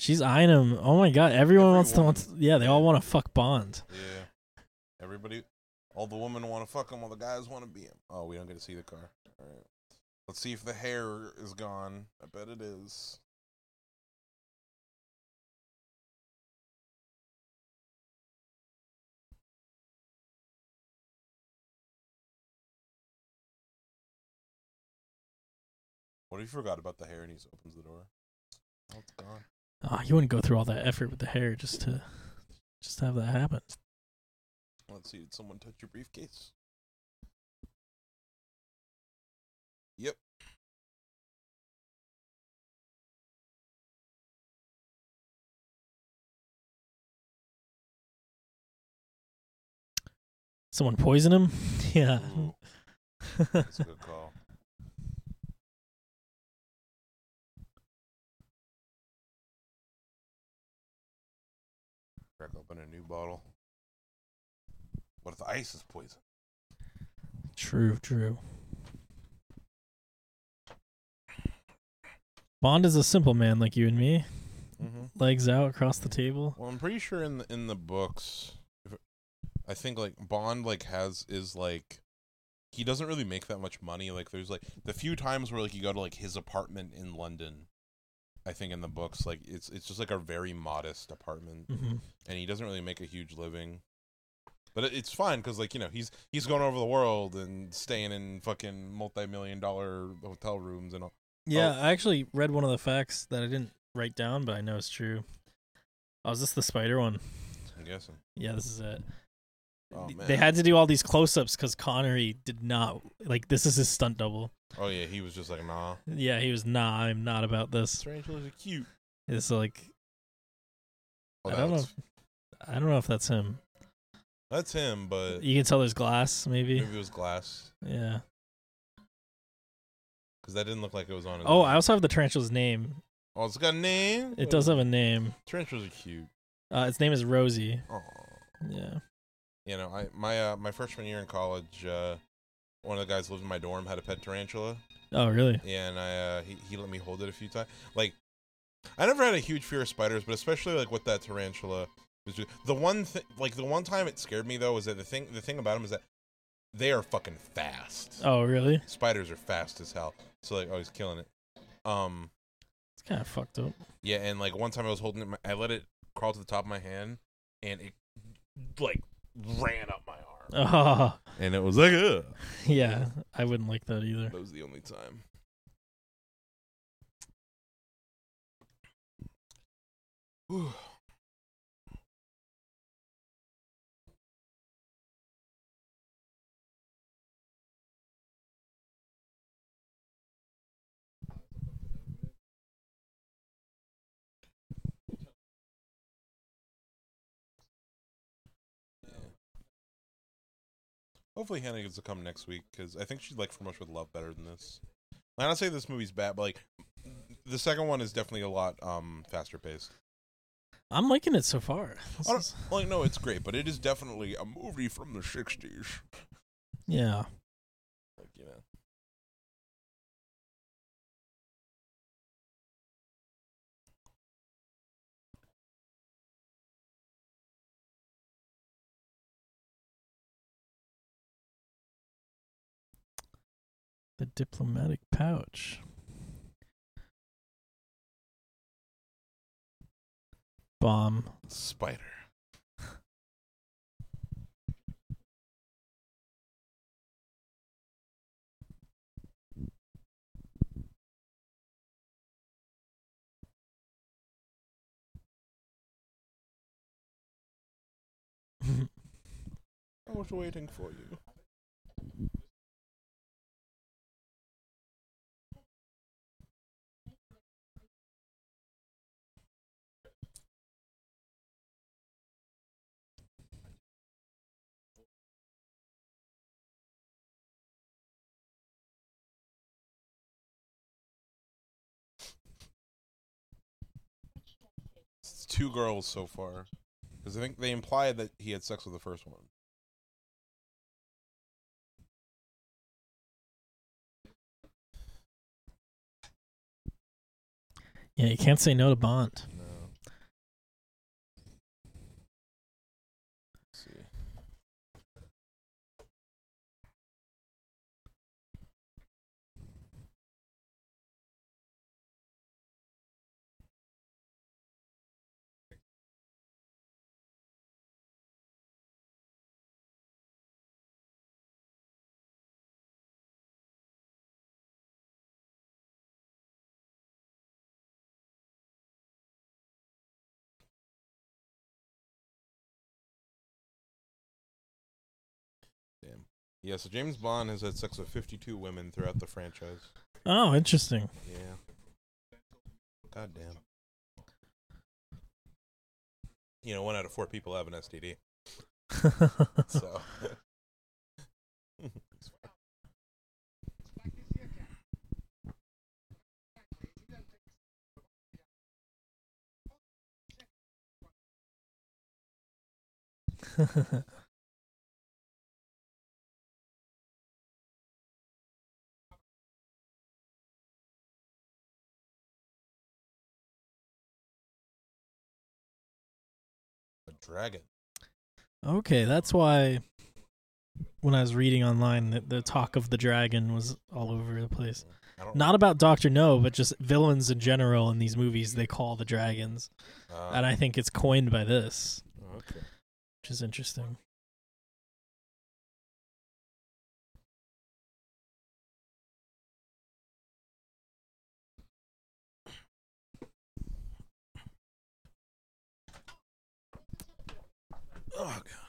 S2: She's eyeing him. Oh my god, everyone, wants to
S1: Everyone.
S2: wants yeah, they all want to fuck Bond.
S1: Yeah. Everybody, all the women want to fuck him, all the guys want to be him. Oh, we don't get to see the car. All right. Let's see if the hair is gone. I bet it is. What if you forgot about the hair and he opens the door? Oh, it's gone.
S2: Oh, you wouldn't go through all that effort with the hair just to just to have that happen.
S1: Let's see. Did someone touch your briefcase? Yep.
S2: Someone poison him? Yeah.
S1: That's a good call. Bottle. What if the ice is poison?
S2: True, true. Bond is a simple man like you and me.
S1: Mm-hmm.
S2: Legs out across the table.
S1: Well, I'm pretty sure in the in the books, if it, I think like Bond like has is like he doesn't really make that much money. Like there's like the few times where like you go to like his apartment in London. I think in the books like it's it's just like a very modest apartment,
S2: hmm
S1: and he doesn't really make a huge living. But it, it's fine because like you know he's he's going over the world and staying in fucking multi-million dollar hotel rooms and all.
S2: Yeah, I actually read one of the facts that I didn't write down, but I know it's true. Oh, is this the spider one?
S1: I'm guessing.
S2: Yeah, this is it.
S1: Oh man.
S2: They had to do all these close-ups because Connery did not like. This is his stunt double.
S1: Oh yeah, he was just like nah.
S2: Yeah, he was nah. I'm not about this.
S1: Tarantulas are cute.
S2: It's like
S1: Oh,
S2: I don't know. If, I don't know if that's him.
S1: That's him, but
S2: You can tell there's glass, maybe.
S1: maybe it was glass
S2: Yeah.
S1: because that didn't look like it was on. His
S2: Oh,
S1: name.
S2: I also have the tarantula's name.
S1: Oh, it's got a name.
S2: It does have a name.
S1: Tarantulas are cute.
S2: Uh, its name is Rosie.
S1: Oh.
S2: Yeah.
S1: You know, I my uh, my freshman year in college, uh, one of the guys who lived in my dorm had a pet tarantula.
S2: Oh, really?
S1: Yeah, and I uh, he he let me hold it a few times. Like, I never had a huge fear of spiders, but especially like with that tarantula, was ju- the one thing. Like the one time it scared me though was that the thing the thing about them is that they are fucking fast.
S2: Oh, really?
S1: Spiders are fast as hell. So like, oh, he's killing it. Um,
S2: It's kind of fucked up.
S1: yeah, and like one time I was holding it, my, I let it crawl to the top of my hand, and it like ran up my arm,
S2: Oh,
S1: and it was like, ugh.
S2: yeah. I wouldn't like that either.
S1: That was the only time. Whew. Hopefully, Hannah gets to come next week because I think she'd like From Russia with Love better than this. And I don't say this movie's bad, but like the second one is definitely a lot um faster paced.
S2: I'm liking it so far.
S1: I don't-
S2: is-
S1: Like, no, it's great, but it is definitely a movie from the '60s.
S2: yeah.
S1: Like, you know,
S2: The diplomatic pouch. Bomb.
S1: Spider. I was waiting for you. Two girls so far. Because I think they implied that he had sex with the first one.
S2: Yeah, you can't say no to Bond.
S1: Yeah, so James Bond has had sex with 52 women throughout the franchise.
S2: Oh, interesting.
S1: Yeah. God damn. You know, one out of four people have an STD. So. dragon.
S2: okay, that's why when I was reading online, the, the talk of the dragon was all over the place.
S1: Don't
S2: about Doctor No, but just villains in general in these movies. They call the dragons,
S1: uh,
S2: and I think it's coined by this,
S1: okay.
S2: which is interesting.
S1: Oh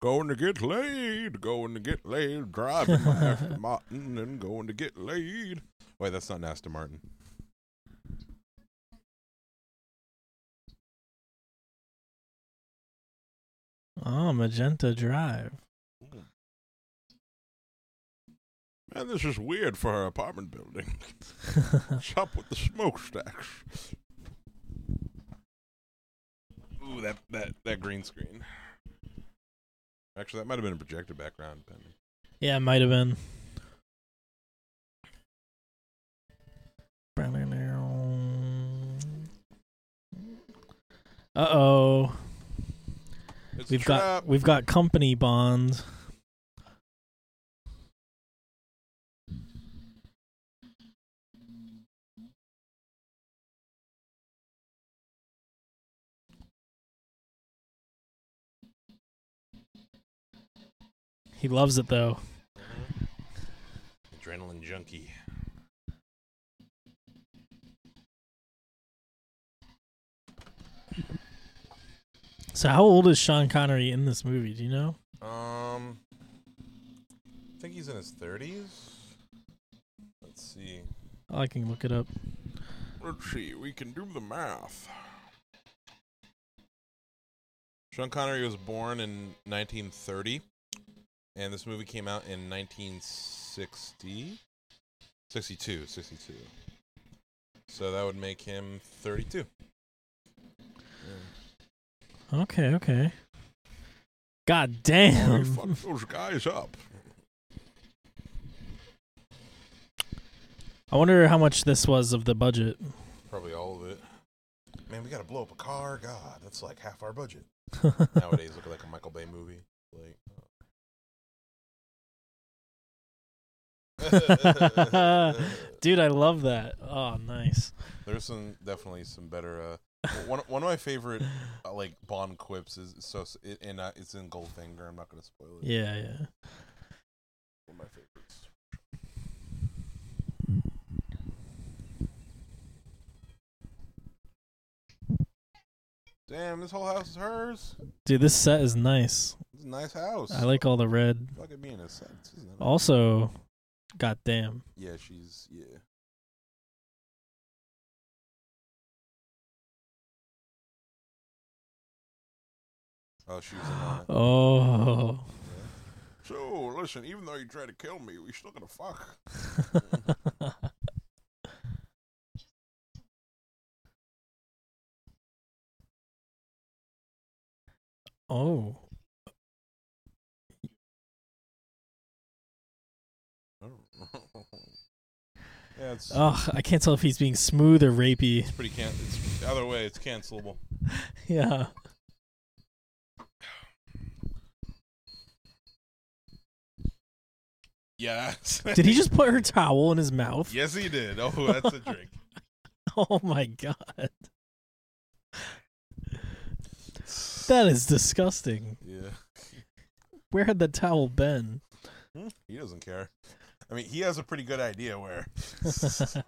S1: Going to get laid, going to get laid, driving my Aston Martin and going to get laid. Wait, that's not Aston Martin.
S2: Oh, Magenta Drive. Hmm.
S1: Man, this is weird for our apartment building. What's up with the smokestacks? Ooh, that that that green screen. Actually, that might have been a projected background. Depending.
S2: yeah, it might have been. Uh oh. We've got we've got company bond. He loves it though.
S1: adrenaline junkie.
S2: So how old is Sean Connery in this movie? Do you know?
S1: Um, I think he's in his thirties. Let's see.
S2: I can look it up.
S1: Let's see. We can do the math. Sean Connery was born in 1930, and this movie came out in 1960, 62, 62. So that would make him 32. Yeah.
S2: Okay, okay. God
S1: Oh,
S2: damn.
S1: fucked those guys up.
S2: I wonder how much this was of the budget.
S1: Probably all of it. Man, we gotta blow up a car. God, that's like half our budget. Nowadays, look like a Michael Bay movie. Like.
S2: Dude, I love that. Oh, nice.
S1: There's some definitely some better. Uh, one one of my favorite uh, like Bond quips is so it, and uh, it's in Goldfinger. I'm not gonna spoil it.
S2: Yeah, yeah.
S1: One of my favorites. Damn, this whole house is hers.
S2: Dude, this set is nice.
S1: It's a nice house.
S2: I like all the red.
S1: Me a it?
S2: Also, god damn.
S1: Yeah, she's yeah. Oh, she was in on it.
S2: Oh.
S1: Yeah. So listen, even though you try to kill me, we still gonna fuck.
S2: oh.
S1: Yeah, it's,
S2: Ugh, I can't tell if he's being smooth or rapey.
S1: it's pretty can. It's either way, it's cancelable.
S2: Yeah.
S1: Yes.
S2: Did he just put her towel in his mouth?
S1: yes, he did. Oh, that's a drink.
S2: Oh my god. That is disgusting.
S1: Yeah.
S2: Where had the towel been?
S1: Hmm, He doesn't care. I mean, he has a pretty good idea where.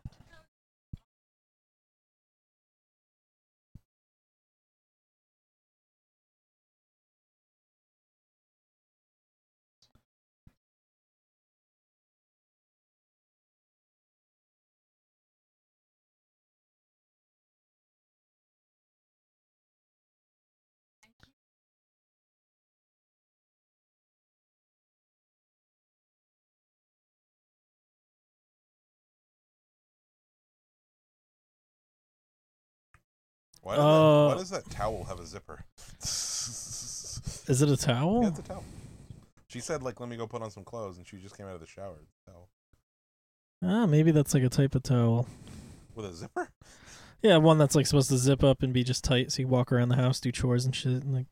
S1: Why, does
S2: Uh,
S1: that, why does that towel have a zipper?
S2: Is it a towel?
S1: Yeah, it's a towel. She said, like, let me go put on some clothes, and she just came out of the shower. Towel.
S2: Ah, maybe that's like a type of towel.
S1: With a zipper?
S2: Yeah, one that's like supposed to zip up and be just tight, so you walk around the house, do chores and shit. And like,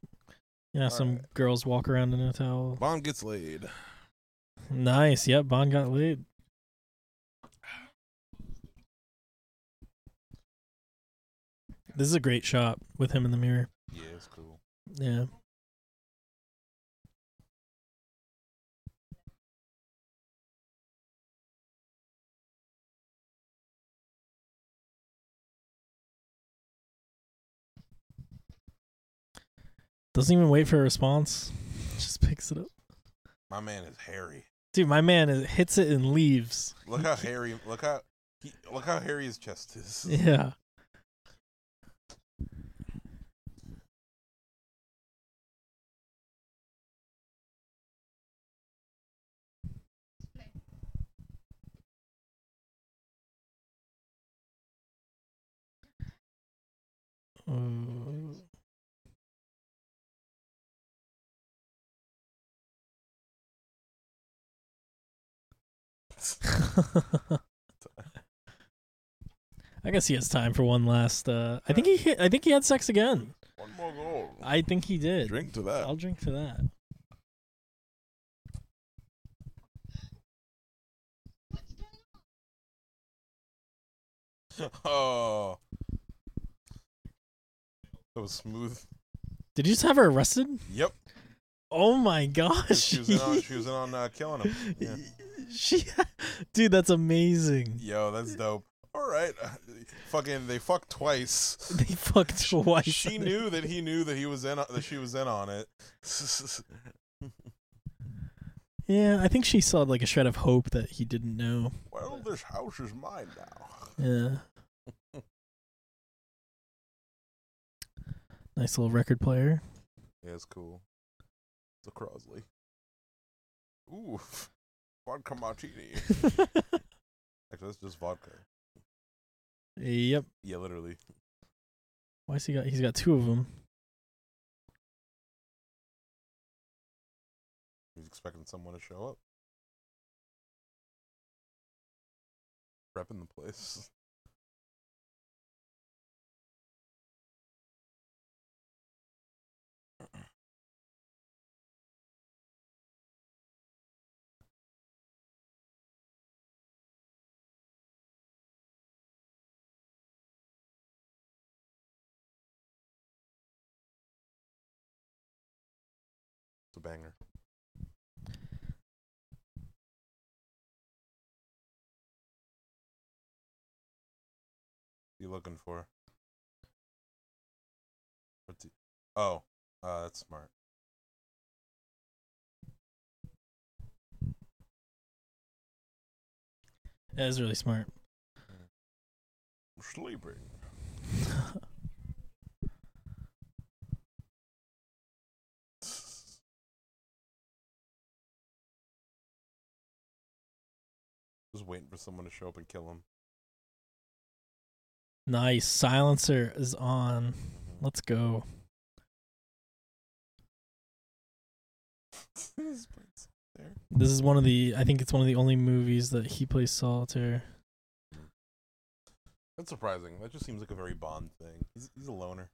S2: you know, some
S1: Alright.
S2: girls walk around in a towel.
S1: Bond gets laid.
S2: Nice. Yep, Bond got laid. This is a great shot with him in the mirror.
S1: Yeah, it's cool.
S2: Yeah. Doesn't even wait for a response. Just picks it up.
S1: My man is hairy.
S2: Dude, my man is, hits it and leaves.
S1: Look how hairy. Look how. He, look how hairy his chest is.
S2: Yeah. Uh, I guess he has time for one last. Uh, I think he. hit- I think he had sex again.
S1: One more goal.
S2: I think he did.
S1: Drink to that.
S2: I'll drink to that.
S1: oh. That was smooth.
S2: Did you just have her arrested?
S1: Yep.
S2: Oh my gosh!
S1: She was in on, she was in on uh, killing him. Yeah.
S2: She, dude, that's amazing.
S1: Yo, that's dope. All right. Fucking, they fucked twice.
S2: They fucked twice.
S1: She knew that he knew that he was in that she was in on it.
S2: Yeah, I think she saw like a shred of hope that he didn't know.
S1: well, this house is mine now.
S2: Yeah. Nice little record player.
S1: Yeah, it's cool. It's a Crosley. Ooh, vodka martini. Actually, that's just vodka.
S2: yep.
S1: Yeah, literally.
S2: Why's he got? He's got two of them.
S1: He's expecting someone to show up. Prepping the place. you looking for? What's he? Oh, uh, that's smart.
S2: That is really smart.
S1: Sleeping. Just waiting for someone to show up and kill him.
S2: Nice. Silencer is on. Let's go. This is one of the. I think it's one of the only movies that he plays solitaire.
S1: That's surprising. That just seems like a very Bond thing. He's he's a loner.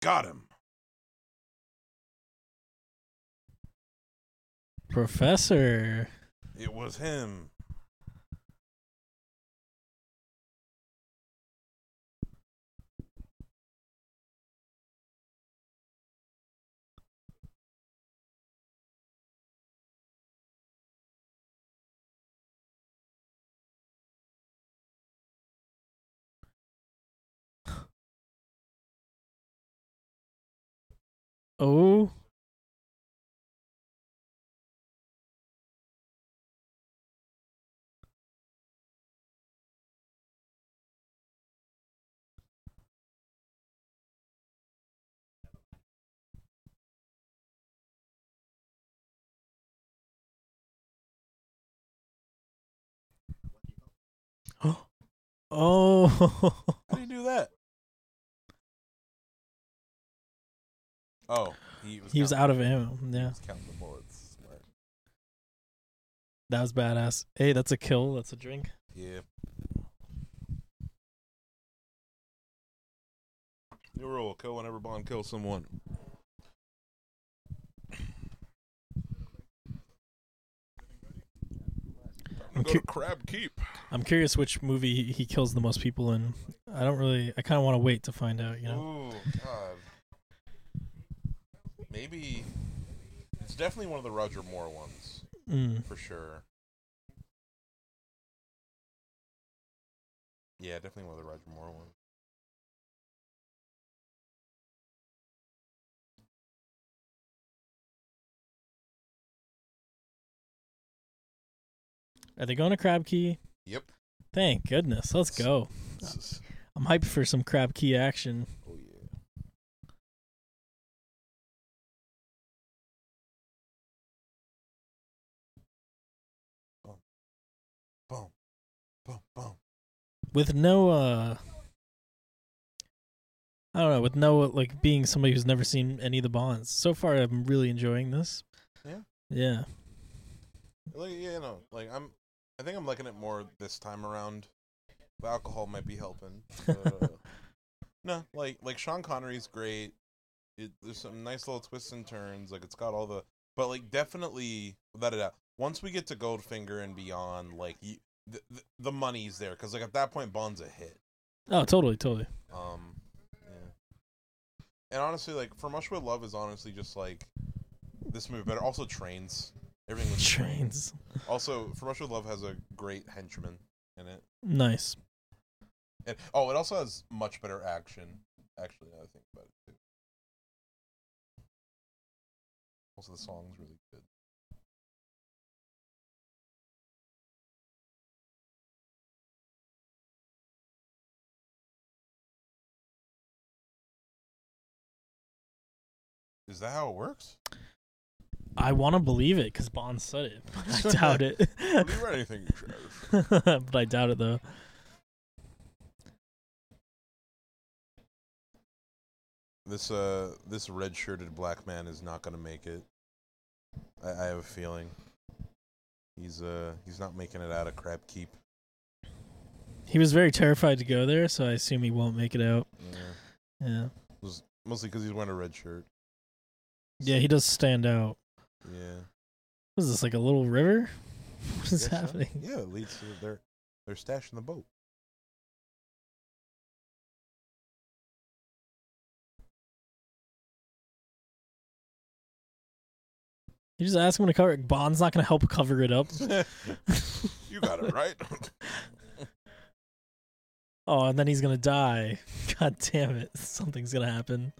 S1: Got him.
S2: Professor.
S1: It was him.
S2: Oh. oh,
S1: How do you do that? Oh, he was,
S2: he was out of ammo. Yeah,
S1: counting the bullets. Smart.
S2: that was badass. Hey, that's a kill. That's a drink.
S1: Yeah. New rule: kill whenever Bond kills someone.
S2: I'm
S1: Go
S2: cu-
S1: Crab Key.
S2: I'm curious which movie he, he kills the most people in. I don't really. I kind of want to wait to find out. You know.
S1: Ooh, God. Maybe it's definitely one of the Roger Moore ones
S2: Mm.
S1: for sure. Yeah, definitely one of the Roger Moore ones.
S2: Are they going to Crab Key?
S1: Yep.
S2: Thank goodness. Let's go.
S1: Is-
S2: I'm hyped for some Crab Key action.
S1: oh yeah. Boom. Boom. Boom. Boom.
S2: with no uh I don't know, with no like being somebody who's never seen any of the bonds. So far I'm really enjoying this.
S1: Yeah?
S2: Yeah.
S1: Like yeah, you know, like I'm. I think I'm liking it more this time around. The alcohol might be helping. Uh, no, like like Sean Connery's great. It, there's some nice little twists and turns. Like it's got all the, but like definitely without a doubt. Once we get to Goldfinger and beyond, like you, the, the the money's there because like at that point Bond's a hit.
S2: Oh, totally, totally.
S1: Um, yeah. And honestly, like From Russia with Love is honestly just like this movie better. Also, trains. Everything with
S2: Trains.
S1: Also, From Russia with Love has a great henchman in it.
S2: Nice.
S1: And oh, it also has much better action. Actually, now I think about it too. Also, the song's really good. Is that how it works?
S2: I want to believe it cuz Bond said it. I doubt it.
S1: Have you read anything, Trav?
S2: but I doubt it though.
S1: This uh, this red-shirted black man is not gonna make it. I, I have a feeling. He's uh, he's not making it out of Crab Key.
S2: He was very terrified to go there, so I assume he won't make it out.
S1: Yeah,
S2: Yeah.
S1: it was mostly because he's wearing a red shirt.
S2: Yeah, he does stand out.
S1: Yeah,
S2: What is this like a little river? What is
S1: Guess so.
S2: happening?
S1: Yeah, it leads to their their stash in the boat.
S2: You just ask him to cover it. Bond's not going to help cover it up.
S1: you got it right.
S2: Oh, and then he's gonna die. God damn it. Something's gonna happen.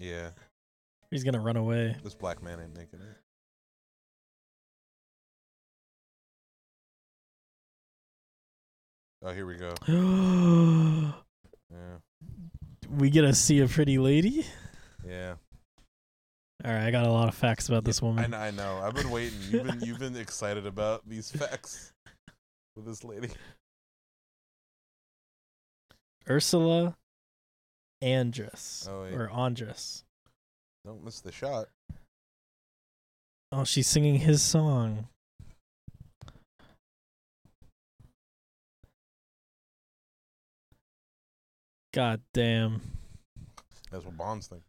S1: yeah,
S2: He's gonna run away.
S1: this black man ain't making it. Oh, here we go. Yeah,
S2: we get to see a pretty lady.
S1: yeah.
S2: All right, I got a lot of facts about this
S1: I,
S2: woman.
S1: kn- I know. I've been waiting. You've been you've been excited about these facts with this lady.
S2: Ursula Andress
S1: Oh,
S2: or Andress.
S1: Don't miss the shot.
S2: Oh, she's singing his song. God damn.
S1: That's what Bonds think.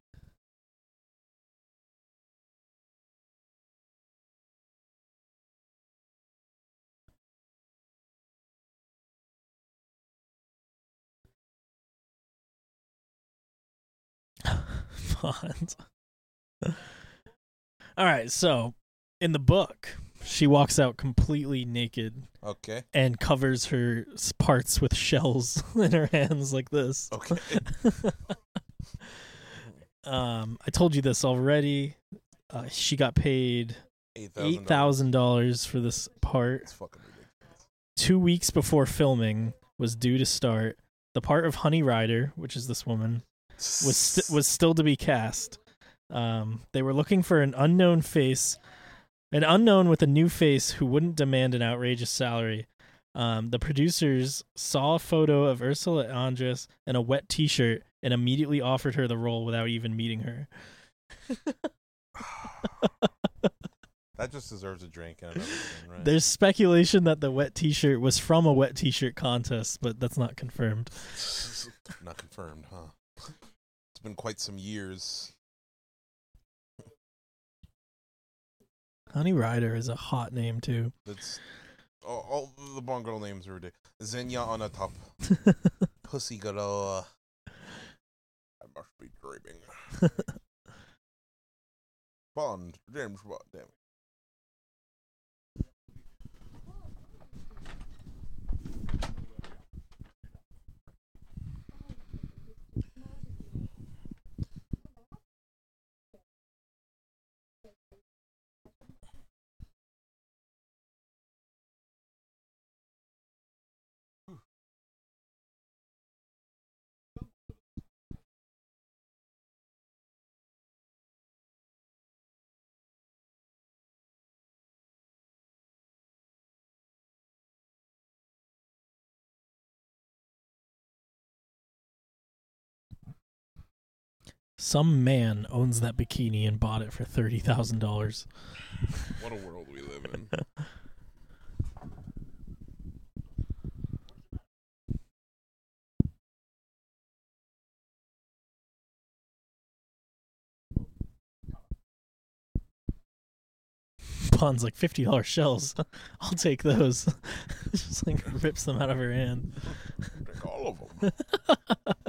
S2: Bond. All right, so in the book, she walks out completely naked
S1: Okay.
S2: and covers her s- parts with shells in her hands like this.
S1: Okay.
S2: um, I told you this already. Uh, she got paid
S1: Eight
S2: eight thousand dollars for this part.
S1: It's fucking ridiculous.
S2: Two weeks before filming was due to start, the part of Honey Rider, which is this woman, was st- was still to be cast. Um, they were looking for an unknown face, an unknown with a new face who wouldn't demand an outrageous salary. Um, the producers saw a photo of Ursula Andress in a wet T-shirt and immediately offered her the role without even meeting her.
S1: that just deserves a drink and right?
S2: There's speculation that the wet T-shirt was from a wet T-shirt contest, but that's not confirmed.
S1: Not confirmed, huh? It's been quite some years.
S2: Honey Rider is a hot name too.
S1: That's all, all the Bond girl names are ridiculous. Xenia Onatopp. Pussy Galore. I must be dreaming. Bond, James Bond, damn it.
S2: Some man owns that bikini and bought it for thirty thousand dollars.
S1: What a world we live in.
S2: Bond's like fifty dollars shells. I'll take those. Just like rips them out of her hand.
S1: Take all of them.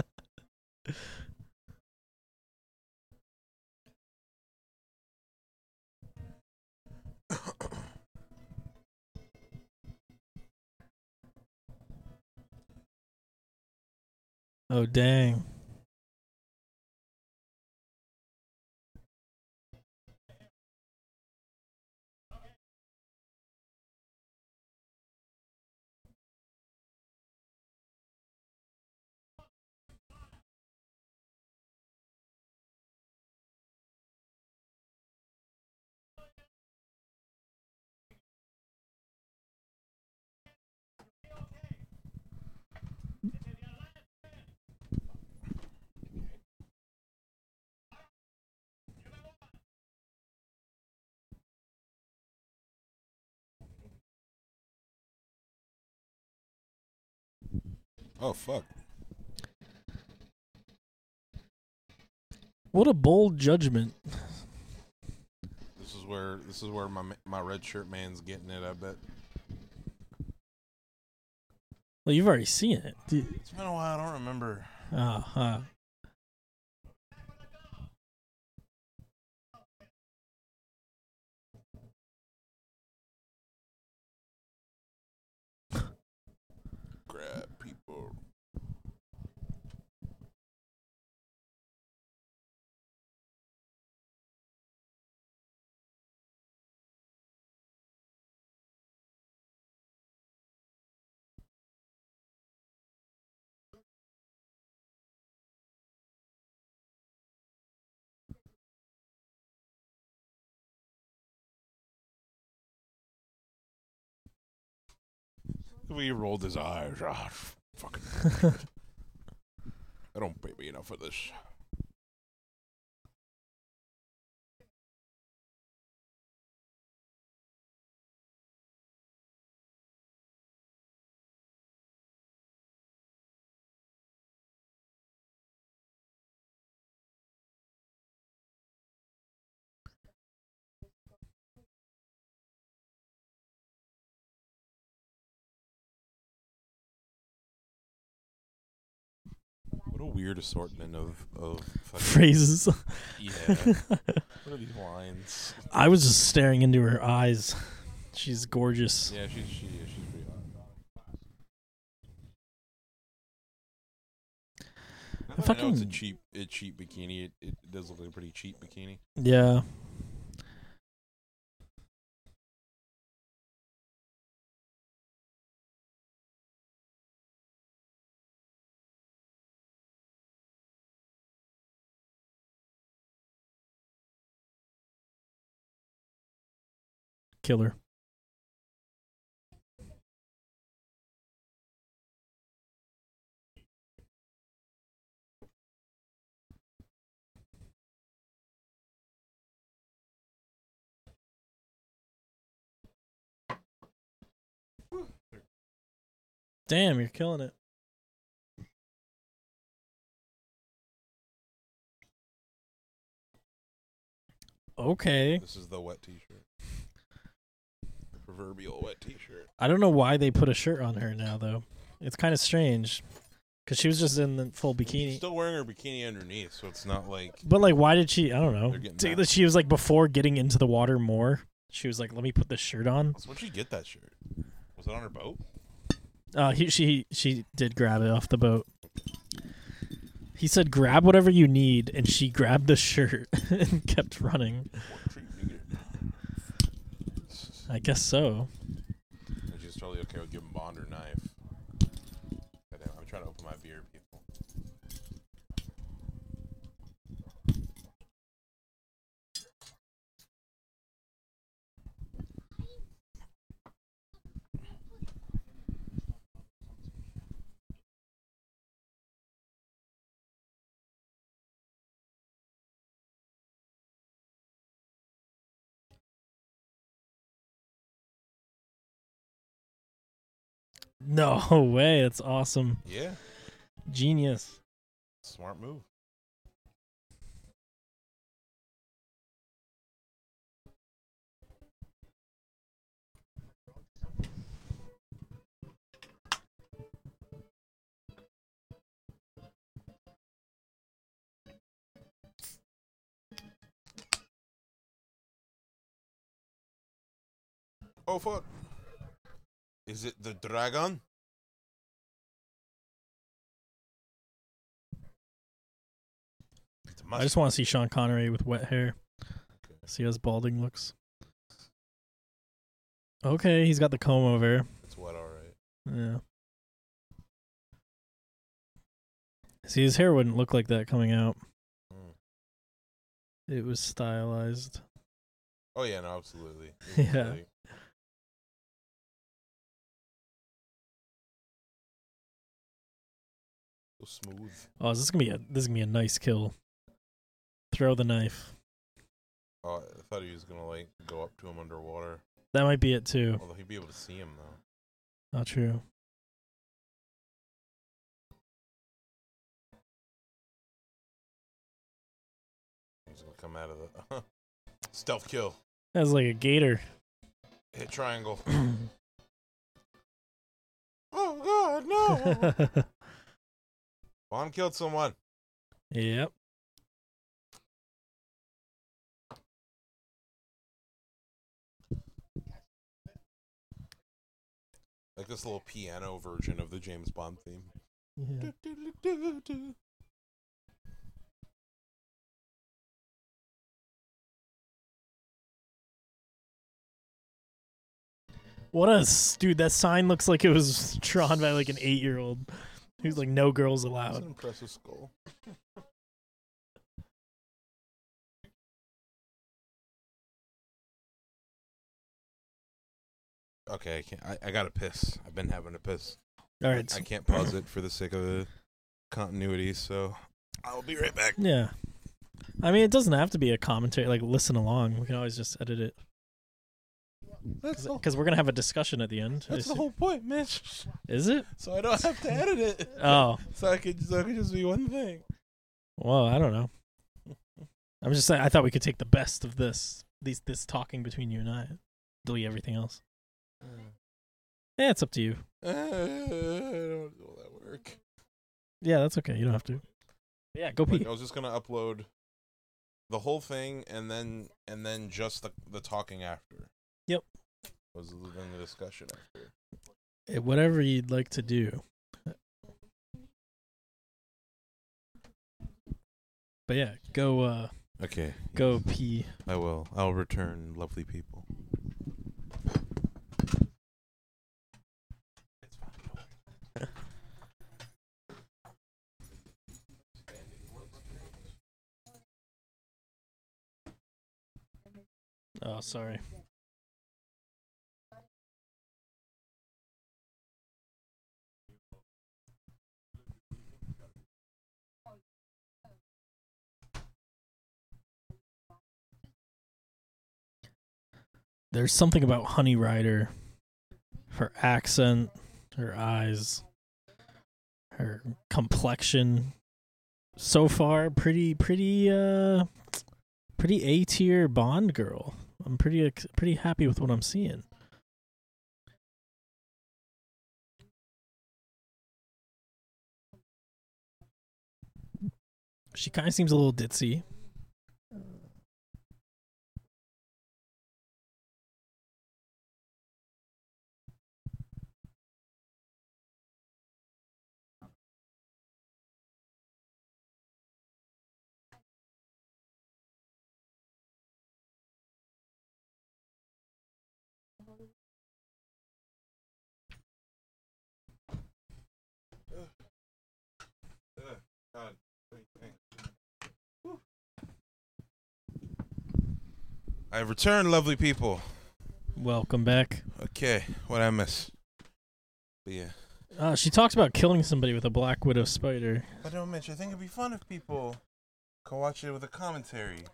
S2: Oh dang.
S1: Oh fuck.
S2: What a bold judgment.
S1: This is where this is where my my red shirt man's getting it. I bet.
S2: Well, you've already seen it.
S1: It's been a while. I don't remember.
S2: Ah, huh.
S1: He rolled his eyes. Ah, fucking. I don't pay me enough for this. What a weird assortment of of
S2: Phrases.
S1: yeah. What are these lines?
S2: I was just staring into her eyes. She's gorgeous.
S1: Yeah, she's she is. She's pretty hot.
S2: I
S1: I know it's a cheap, a cheap bikini. It, it does look like a pretty cheap bikini.
S2: Yeah. killer. Damn, you're killing it. Okay.
S1: This is the wet t-shirt. Proverbial wet T-shirt.
S2: I don't know why they put a shirt on her now, though. It's kind of strange. Because she was just in the full
S1: She's
S2: bikini.
S1: still wearing her bikini underneath, so it's not like
S2: But, like, why did she? I don't know.
S1: They're
S2: T-
S1: mad.
S2: She was like, before getting into the water more, she was like, let me put this shirt on.
S1: So where'd she get that shirt? Was it on her boat?
S2: Uh, he, she she did grab it off the boat. He said, "Grab whatever you need," and she grabbed the shirt and kept running.
S1: What treat did you get?
S2: I guess so.
S1: And she's totally okay with giving Bond her knife. Goddamn, I'm trying to open my beer, people.
S2: No way! That's awesome.
S1: Yeah,
S2: Genius.
S1: smart move. Oh fuck! Is it the dragon?
S2: I just want to see Sean Connery with wet hair. See how his balding looks. Okay, he's got the comb over.
S1: It's wet, all right.
S2: Yeah. See, his hair wouldn't look like that coming out.
S1: Mm.
S2: It was stylized.
S1: Oh yeah, no, absolutely.
S2: Yeah.
S1: like- So smooth.
S2: Oh, is this gonna be a this is gonna be a nice kill. Throw the knife.
S1: Oh, I thought he was gonna like go up to him underwater.
S2: That might be it too.
S1: Although he'd be able to see him though.
S2: Not true.
S1: He's gonna come out of the stealth kill.
S2: That's like a gator.
S1: Hit triangle. oh god, no! Bond killed someone.
S2: yep.
S1: Like this little piano version of the James Bond theme.
S2: Yeah. What a dude! That sign looks like it was drawn by like an eight-year-old who's like, "No girls
S1: That's
S2: allowed."
S1: an impressive skull. Okay, I can't. I, I gotta piss. I've been having to piss.
S2: All right.
S1: I can't pause it for the sake of the continuity, so I'll be right back.
S2: Yeah. I mean, it doesn't have to be a commentary. Like, listen along. We can always just edit it
S1: That's
S2: because we're gonna have a discussion at the end. I
S1: That's the whole point, Mitch.
S2: Is it?
S1: So I don't have to edit it.
S2: Oh,
S1: So I could, so it could just be one thing.
S2: well, I don't know. I'm just saying. I thought we could take the best of this, these, this talking between you and I, delete everything else. Yeah, it's up to you.
S1: Uh, I don't do all that work.
S2: Yeah, that's okay. You don't have to. Yeah, go
S1: Like,
S2: pee.
S1: I was just gonna upload the whole thing and then and then just the the talking after.
S2: Yep.
S1: Was then the discussion after.
S2: Eh, Whatever you'd like to do. But yeah, go uh
S1: Okay.
S2: go pee.
S1: I will. I'll return, lovely people.
S2: Oh, sorry. There's something about Honey Rider, her accent, her eyes, her complexion. So far, pretty, pretty, uh, pretty A tier Bond girl. I'm pretty, pretty happy with what I'm seeing. She kind of seems a little ditzy.
S1: I've returned, lovely people.
S2: Welcome back.
S1: Okay, what I miss? But yeah.
S2: Uh, she talks about killing somebody with a black widow spider.
S1: But don't Mitch, I think it'd be fun if people could watch it with a commentary.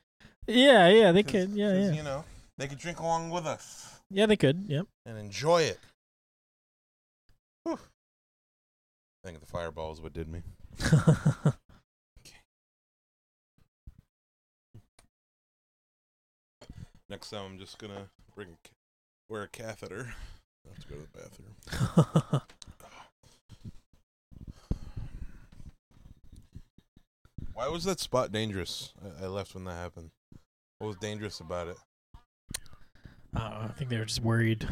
S2: Yeah, yeah, they could. Yeah, yeah,
S1: You know, they could drink along with us
S2: yeah, they could. Yep.
S1: and enjoy it. Whew. I think the fireball is what did me. Next time, I'm just gonna bring a, wear a catheter. I have to go to the bathroom. Why was that spot dangerous? I, I left when that happened. What was dangerous about it?
S2: Uh, I think they were just worried.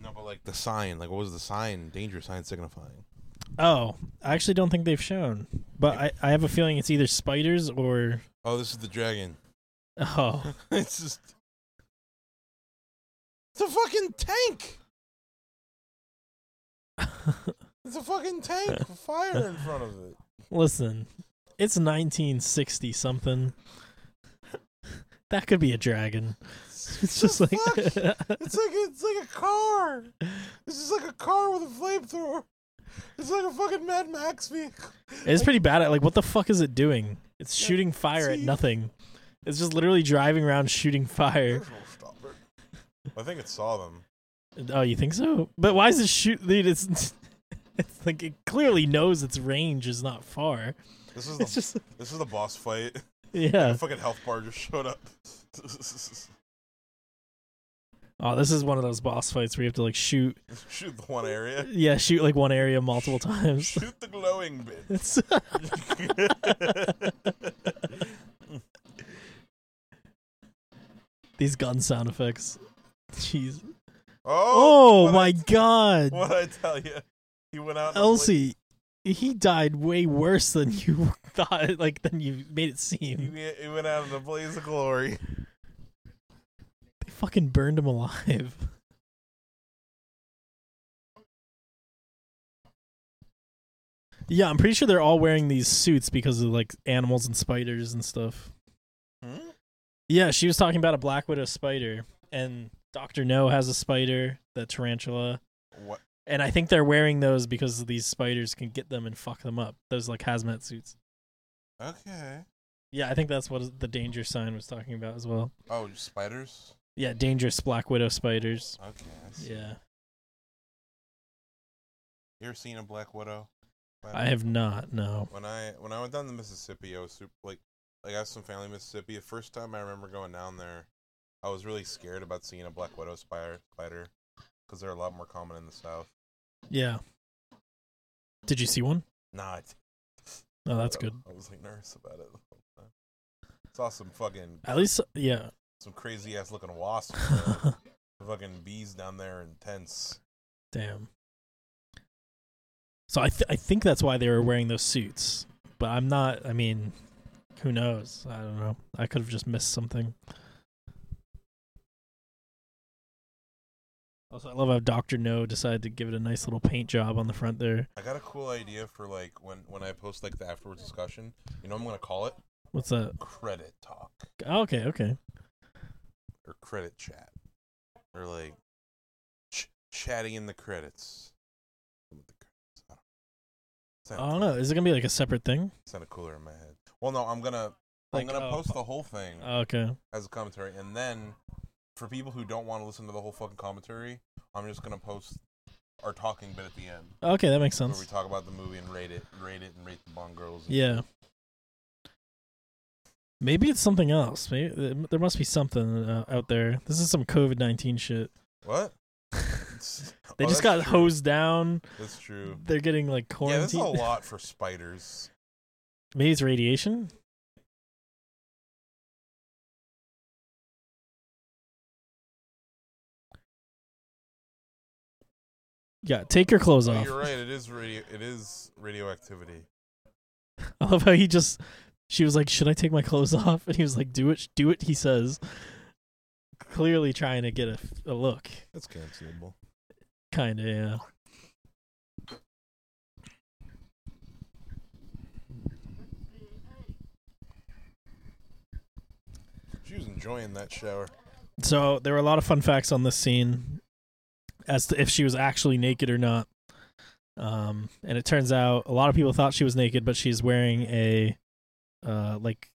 S1: No, but like the sign. Like, what was the sign? Danger sign signifying.
S2: Oh, I actually don't think they've shown, but I, I have a feeling it's either spiders or
S1: Oh, this is the dragon.
S2: oh
S1: it's just. It's a fucking tank. It's a fucking tank with fire in front of it.
S2: Listen, it's 1960 something. That could be a dragon. It's just like?
S1: It's like it's like a car. It's just like a car with a flamethrower. It's like a fucking Mad Max vehicle.
S2: it's pretty bad at like what the fuck is it doing? It's shooting fire at nothing. It's just literally driving around shooting fire.
S1: I think it saw them.
S2: Oh, you think so? But why is it shoot? Dude, it's it's like it clearly knows its range is not far.
S1: This is
S2: It's
S1: the
S2: just
S1: this is the boss fight.
S2: yeah.
S1: The fucking health bar just showed up.
S2: Oh, this is one of those boss fights where you have to like shoot.
S1: Shoot the one area.
S2: Yeah, shoot like one area multiple times.
S1: Shoot the glowing
S2: bits. These gun sound effects. Jeez.
S1: oh,
S2: Oh, my god.
S1: What I tell you? He went out.
S2: Elsie, he died way worse than you thought, like than you made it
S1: bla- He,
S2: seem.
S1: he went out in a blaze of glory.
S2: They fucking burned him alive. Yeah, I'm pretty sure they're all wearing these suits because of like animals and spiders and stuff.
S1: Hmm?
S2: Yeah, she was talking about a black widow spider, and Doctor No has a spider, the tarantula,
S1: What?
S2: and I think they're wearing those because these spiders can get them and fuck them up. Those like hazmat suits.
S1: Okay.
S2: Yeah, I think that's what the danger sign was talking about as well.
S1: Oh, spiders.
S2: Yeah, dangerous black widow spiders.
S1: Okay.
S2: Yeah,
S1: You ever seen a black widow?
S2: I have not. No.
S1: When I when I went down to Mississippi, I was super like like I have some family in Mississippi. The first time I remember going down there, I was really scared about seeing a black widow spider spider because they're a lot more common in the south.
S2: Yeah. Did you see one?
S1: Nah, it,
S2: Oh, that's
S1: I-
S2: good.
S1: I was like nervous about it. the whole. Saw some fucking
S2: At least, yeah.
S1: some crazy ass looking wasps, fucking bees down there in tents.
S2: Damn. So I th- I think that's why they were wearing those suits, but I'm not. I mean, who knows? I don't know. I could have just missed something. Also, I love how Doctor No decided to give it a nice little paint job on the front there.
S1: I got a cool idea for like when when I post like the afterwards discussion. You know what I'm gonna call it
S2: What's that?
S1: credit talk
S2: Oh, okay, okay.
S1: or credit chat or like ch- chatting in the credits. With the credits. I don't,
S2: I
S1: sounded
S2: don't know. Is it gonna be like a separate thing?
S1: Sounded cooler in my head. Well, no, I'm gonna
S2: Like,
S1: I'm gonna
S2: oh,
S1: post the whole thing
S2: Oh, okay.
S1: as a commentary, and then for people who don't want to listen to the whole fucking commentary, I'm just gonna post our talking bit at the end,
S2: Okay, that makes sense.
S1: where we talk about the movie and rate it, rate it, and rate the Bond girls. and
S2: Yeah. Maybe it's something else. Maybe there must be something uh, out there. This is some COVID nineteen shit.
S1: What?
S2: They
S1: oh,
S2: just got
S1: true.
S2: hosed down.
S1: That's true.
S2: They're getting like
S1: Yeah, that's a lot for spiders.
S2: Maybe it's radiation. Yeah, take your clothes
S1: Oh,
S2: off.
S1: you're right. It is radio. It is radioactivity.
S2: I love how he just. She was like, "Should I take my clothes off?" And he was like, "Do it, do it." He says, clearly trying to get a, a look.
S1: That's cancelable.
S2: Kind of, yeah.
S1: She was enjoying that shower.
S2: So there were a lot of fun facts on this scene as to if she was actually naked or not. Um, and it turns out a lot of people thought she was naked, but she's wearing a uh like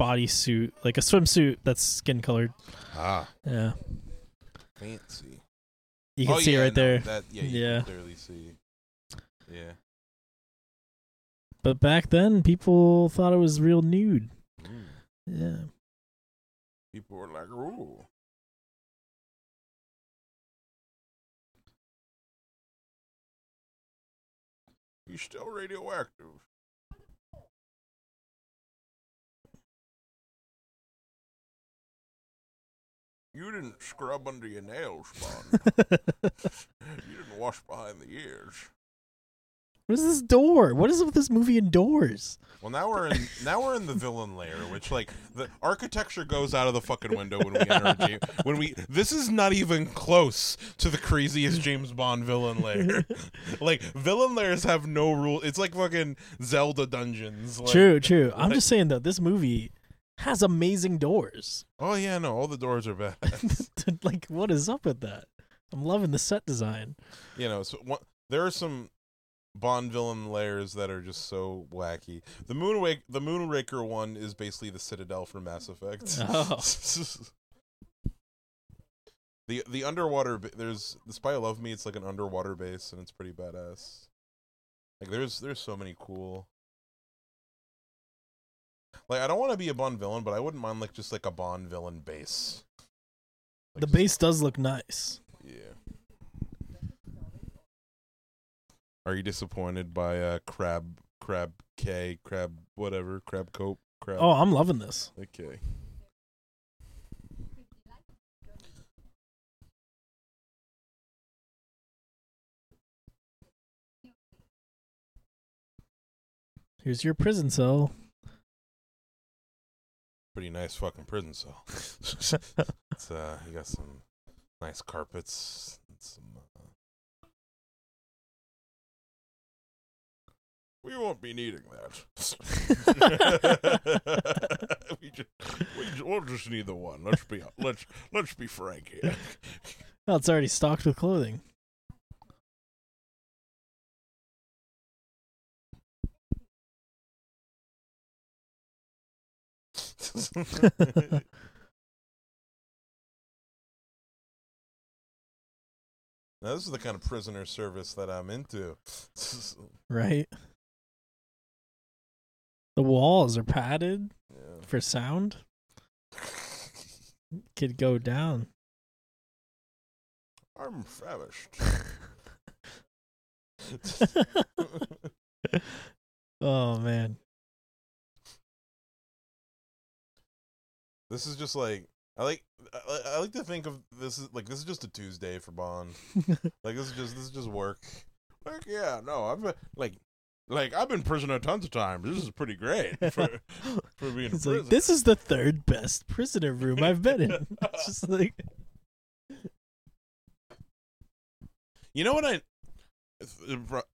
S2: bodysuit, like a swimsuit that's skin colored.
S1: Ah,
S2: Yeah,
S1: fancy.
S2: you can
S1: oh,
S2: see
S1: yeah,
S2: right
S1: no,
S2: there.
S1: That yeah, you
S2: Yeah.
S1: can clearly see. Yeah.
S2: But back then, people thought it was real nude.
S1: Mm.
S2: Yeah.
S1: People were like, "Ooh." You still radioactive. You didn't scrub under your nails, Bond. you didn't wash behind the ears.
S2: What is this door? What is it with this movie and doors?
S1: Well, now we're in now we're in the villain layer, which like the architecture goes out of the fucking window when we enter. James, when we this is not even close to the craziest James Bond villain layer. like villain layers have no rule. It's like fucking Zelda dungeons. Like,
S2: true, true. I'm
S1: like-
S2: just saying though, this movie has amazing doors.
S1: Oh yeah, no, all the doors are bad.
S2: like, what is up with that? I'm loving the set design.
S1: you know, so one, there are some Bond villain layers that are just so wacky. The Moonwake, the Moonraker one is basically the Citadel for Mass Effect.
S2: Oh.
S1: the the underwater there's the Spy Who Loved Me. It's like an underwater base, and it's pretty badass. Like there's there's so many cool. Like I don't want to be a Bond villain, but I wouldn't mind like just like a Bond villain base. Like,
S2: The base does look nice.
S1: yeah. Are you disappointed by uh crab crab K crab whatever crab cope crab?
S2: Oh, I'm loving this.
S1: okay.
S2: Here's your prison cell.
S1: Pretty nice fucking prison cell. it's uh, you got some nice carpets. and Some. We won't be needing that. we just, we just, we'll just need the one. Let's be let's let's be frank here.
S2: Oh, it's already stocked with clothing.
S1: Now, this is the kind of prisoner service that I'm into.
S2: right? The walls are padded
S1: yeah.
S2: for sound. Could go down.
S1: I'm famished.
S2: oh man.
S1: This is just like I like I, I like to think of this is like this is just a Tuesday for Bond. Like this is just this is just work. Like yeah, no, I've been like like I've been prisoner tons of times. This is pretty great for for being
S2: It's
S1: a
S2: like this is the third best prisoner room I've been in. It's just like
S1: You know what I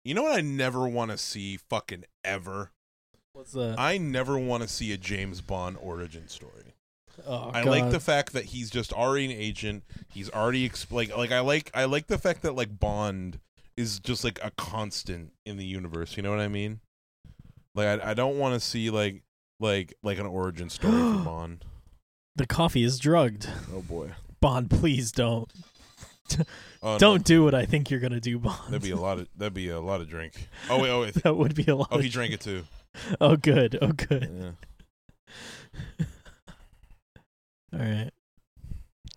S1: you know what I never want to see fucking ever?
S2: what's that?
S1: I never want to see a James Bond origin story.
S2: oh,
S1: I like the fact that he's just already an agent. He's already exp- like like I like I like the fact that like Bond is just like a constant in the universe. You know what I mean? Like I I don't want to see like like like an origin story for Bond.
S2: the coffee is drugged.
S1: Oh boy.
S2: Bond, please don't.
S1: Oh.
S2: Don't do what I think you're gonna do, Bond.
S1: That'd be a lot of that'd be a lot of drink. Oh wait, oh wait.
S2: that would be a lot.
S1: Oh, he drank it too.
S2: Oh, good. Oh, good.
S1: Yeah.
S2: All right.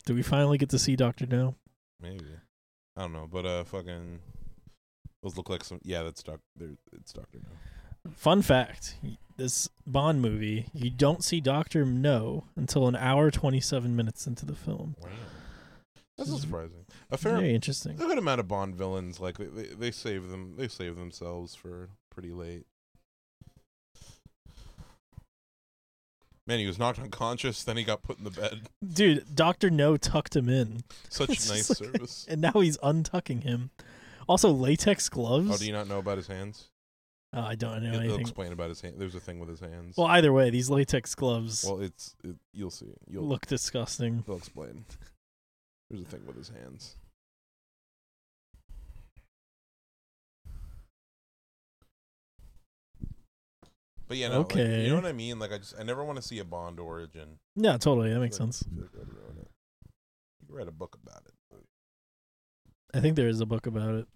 S2: Do we finally get to see Doctor No?
S1: Maybe. I don't know, but uh, fucking. Those look like some. Yeah, that's Doc. there- It's Doctor No.
S2: Fun fact: This Bond movie, you don't see Doctor No until an hour twenty-seven minutes into the film.
S1: Wow. That's not
S2: This is
S1: surprising. A fair,
S2: Very interesting.
S1: a good amount of Bond villains, like they, they, they save them. They save themselves for pretty late. Man, he was knocked unconscious. Then he got put in the bed.
S2: Dude, Doctor No tucked him in,
S1: Such nice
S2: like-
S1: service.
S2: and now he's untucking him. Also, latex gloves.
S1: Oh, do you not know about his hands?
S2: Oh, I don't know
S1: He'll,
S2: anything.
S1: explain about his hand. There's a thing with his hands.
S2: Well, either way, these latex gloves
S1: Well, it's it, you'll see. You'll
S2: look disgusting.
S1: He'll explain. There's a thing with his hands. But yeah, no, like,
S2: Okay.
S1: you know what I mean? Like, I just I never want to see a Bond origin.
S2: Yeah, totally. That makes sense.
S1: I feel like that would ruin it. You could write a book about it.
S2: I think there is a book about it.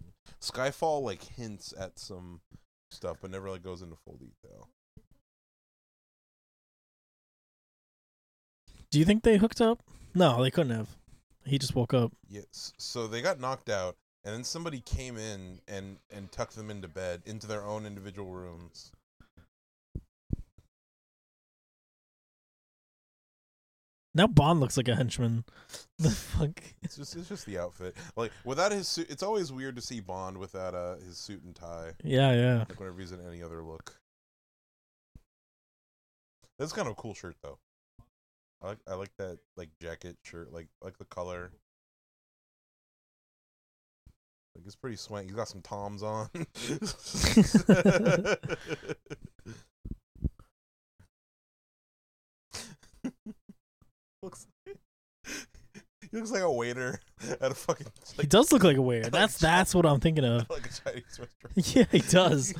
S1: Skyfall like hints at some stuff, but never like goes into full detail.
S2: Do you think they hooked up? No, they couldn't have. He just woke up.
S1: Yes. So they got knocked out, and then somebody came in and and tucked them into bed, into their own individual rooms.
S2: Now Bond looks like a henchman. The fuck?
S1: It's just it's just the outfit. Like without his suit, it's always weird to see Bond without uh his suit and tie.
S2: Yeah, yeah.
S1: Like whenever he's in any other look. That's kind of a cool shirt though. I like I like that like jacket shirt. Like like the color. Like it's pretty swank. He's got some toms on. he looks like a waiter at a fucking
S2: He does look like a waiter. That's
S1: Chi-
S2: that's what I'm thinking of.
S1: like a Chinese restaurant.
S2: Yeah, he does.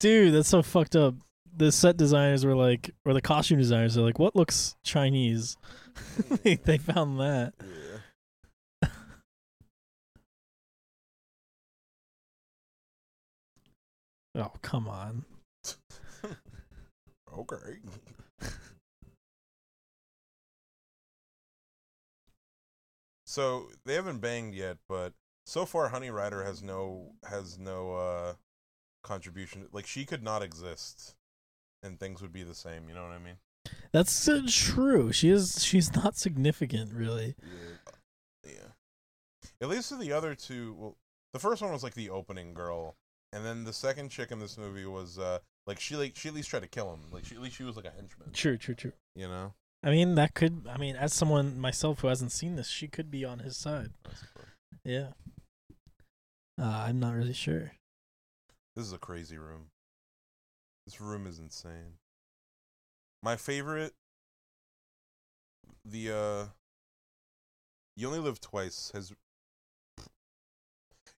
S2: Dude, that's so fucked up. The set designers were like, or the costume designers are like, what looks Chinese? they, hmm. they found that.
S1: yeah.
S2: Oh, come on.
S1: Okay. So they haven't banged yet, but so far Honey Rider has no has no uh contribution. Like she could not exist, and things would be the same. You know what I mean?
S2: That's uh, true. She is. She's not significant, really.
S1: Yeah. Yeah. At least for the other two, well, the first one was like the opening girl, and then the second chick in this movie was uh like she like she at least tried to kill him. Like she at least she was like a henchman.
S2: True, true, true.
S1: You know.
S2: I mean, that could. I mean, as someone myself who hasn't seen this, she could be on his side. Yeah. Uh, I'm not really sure.
S1: This is a crazy room. This room is insane. My favorite the uh You Only Live Twice has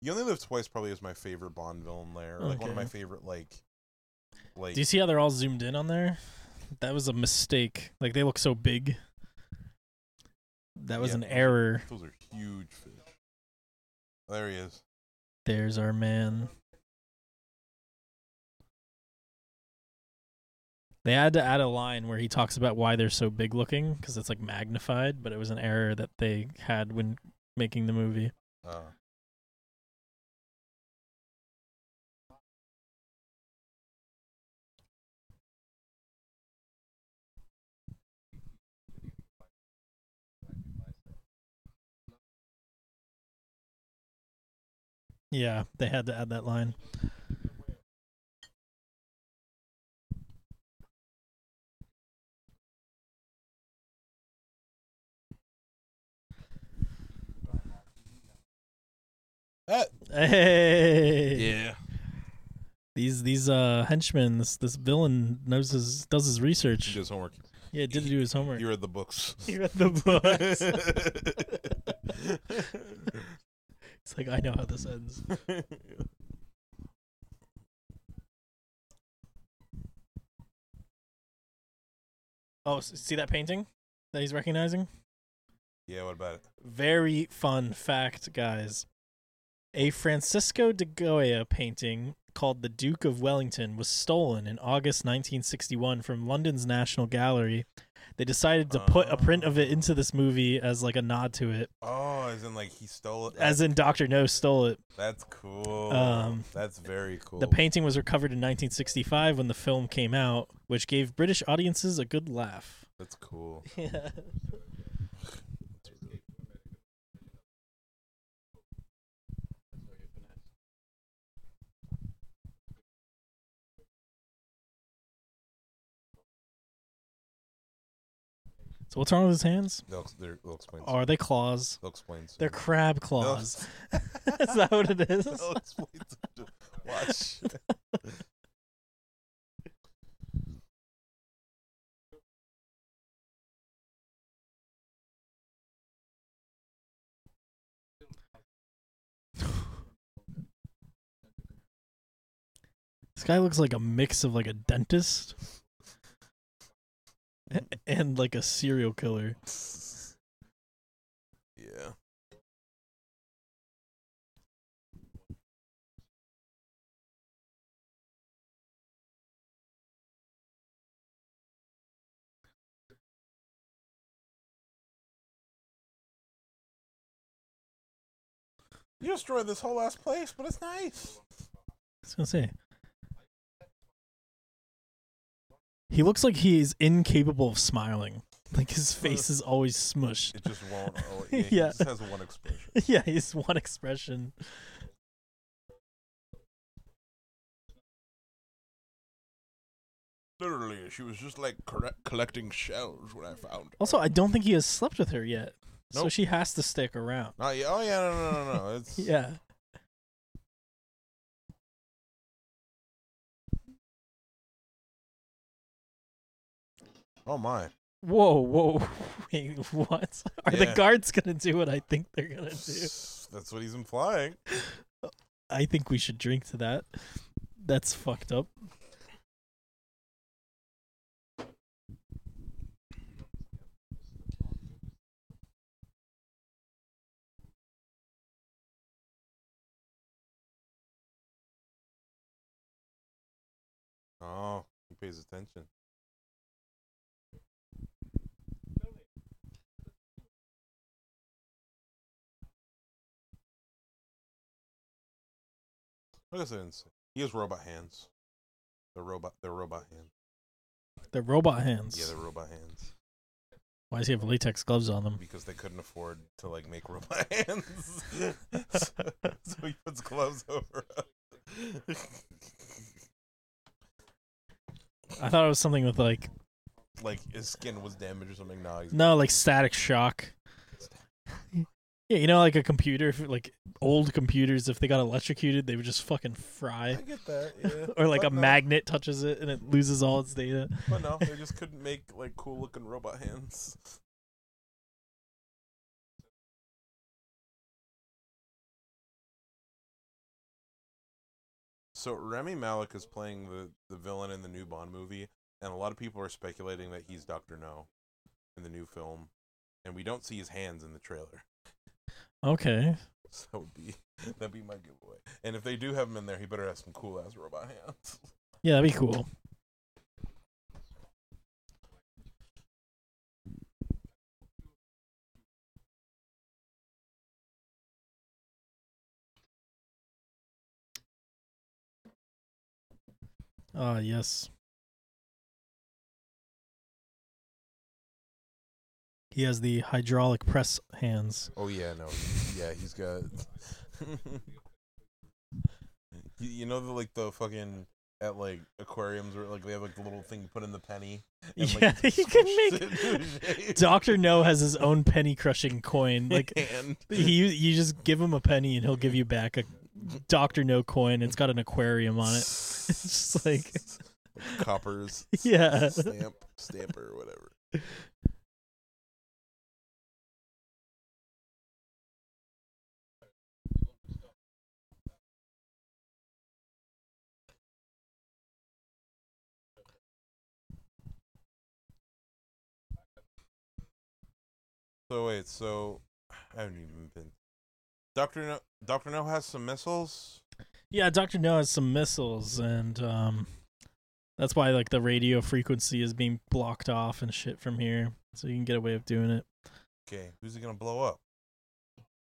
S1: You Only Live Twice probably is my favorite Bond villain lair. Like one of my favorite like like
S2: Do you see how they're all zoomed in on there? That was a mistake. Like they look so big. That was
S1: Yeah,
S2: an error.
S1: Those are huge fish. There he is.
S2: There's our man. They had to add a line where he talks about why they're so big looking because it's like magnified, but it was an error that they had when making the movie.
S1: Uh,
S2: Yeah, they had to add that line.
S1: that,
S2: Hey,
S1: yeah.
S2: these these uh henchmen, this this villain knows his does his research.
S1: did his homework.
S2: Yeah, did do his homework.
S1: He read the books.
S2: He read the books. it's like I know how this ends. Oh, see that painting that he's recognizing?
S1: Yeah, what about it?
S2: Very fun fact, guys. A Francisco de Goya painting called The Duke of Wellington was stolen in August 1961 from London's National Gallery. They decided to put a print of it into this movie as like a nod to it,
S1: Oh, as in like he stole it.
S2: as in Doctor No stole it.
S1: That's cool.
S2: Um,
S1: That's very cool.
S2: The painting was recovered in 1965 when the film came out, which gave British audiences a good laugh.
S1: That's cool.
S2: Yeah. So what's wrong with his hands?
S1: They'll, they're- they'll explain.
S2: Oh, are they claws?
S1: They'll explain. soon.
S2: They're crab claws. is that what it is?
S1: They'll explain. soon. Watch.
S2: This guy looks like a mix of like a dentist and like a serial killer.
S1: yeah. You destroyed this whole ass place, but it's nice.
S2: I was gonna say. He looks like he is incapable of smiling. Like his face is always smushed.
S1: It just won't. Oh, yeah, He
S2: Yeah.
S1: just has one expression.
S2: yeah, he's one expression.
S1: Literally, she was just like correct, collecting shells when I found her.
S2: Also, I don't think he has slept with her yet. So she has to stick around.
S1: Oh yeah, oh yeah, no, no, no, no. It's
S2: Yeah.
S1: Oh my.
S2: Whoa, whoa. Wait, what? Are the guards going to do what I think they're going to do?
S1: That's what he's implying.
S2: I think we should drink to that. That's fucked up.
S1: Oh, he pays attention. Look at this. He has robot hands. The robot, they're robot hands.
S2: They're robot hands.
S1: Yeah, they're robot hands
S2: Why does he have latex gloves on them?
S1: because they couldn't afford to like make robot hands, so, so he puts gloves over.
S2: I thought it was something with like
S1: like his skin was damaged or something. No,
S2: no, like static shock. Yeah, you know, like a computer, like old computers, if they got electrocuted, they would just fucking fry.
S1: I get that. Yeah.
S2: Or like
S1: But
S2: a
S1: no.
S2: magnet touches it and it loses all its data.
S1: But no, they just couldn't make like cool looking robot hands. So Rami Malek is playing the the villain in the new Bond movie, and a lot of people are speculating that he's Doctor No in the new film, and we don't see his hands in the trailer.
S2: Okay.
S1: So that would be that'd be my giveaway. And if they do have him in there, he better have some cool ass robot hands.
S2: Yeah, that'd be cool. Ah, yes. He has the hydraulic press hands.
S1: Oh yeah, no, yeah, he's got. you, you know the like the fucking at like aquariums where like they have like the little thing you put in the penny. and,
S2: Yeah,
S1: like,
S2: he can make-
S1: it into shape.
S2: Doctor No has his own penny crushing coin. Like
S1: and
S2: he, you just give him a penny and he'll give you back a Doctor No coin. It's got an aquarium on it. It's just like,
S1: coppers.
S2: yeah.
S1: Stamp, stamper, whatever. So wait, so I haven't even been. Doctor No, Doctor No has some missiles.
S2: Yeah, Doctor No has some missiles, and um, that's why like the radio frequency is being blocked off and shit from here, so you can get away with doing it.
S1: Okay, who's he gonna blow up?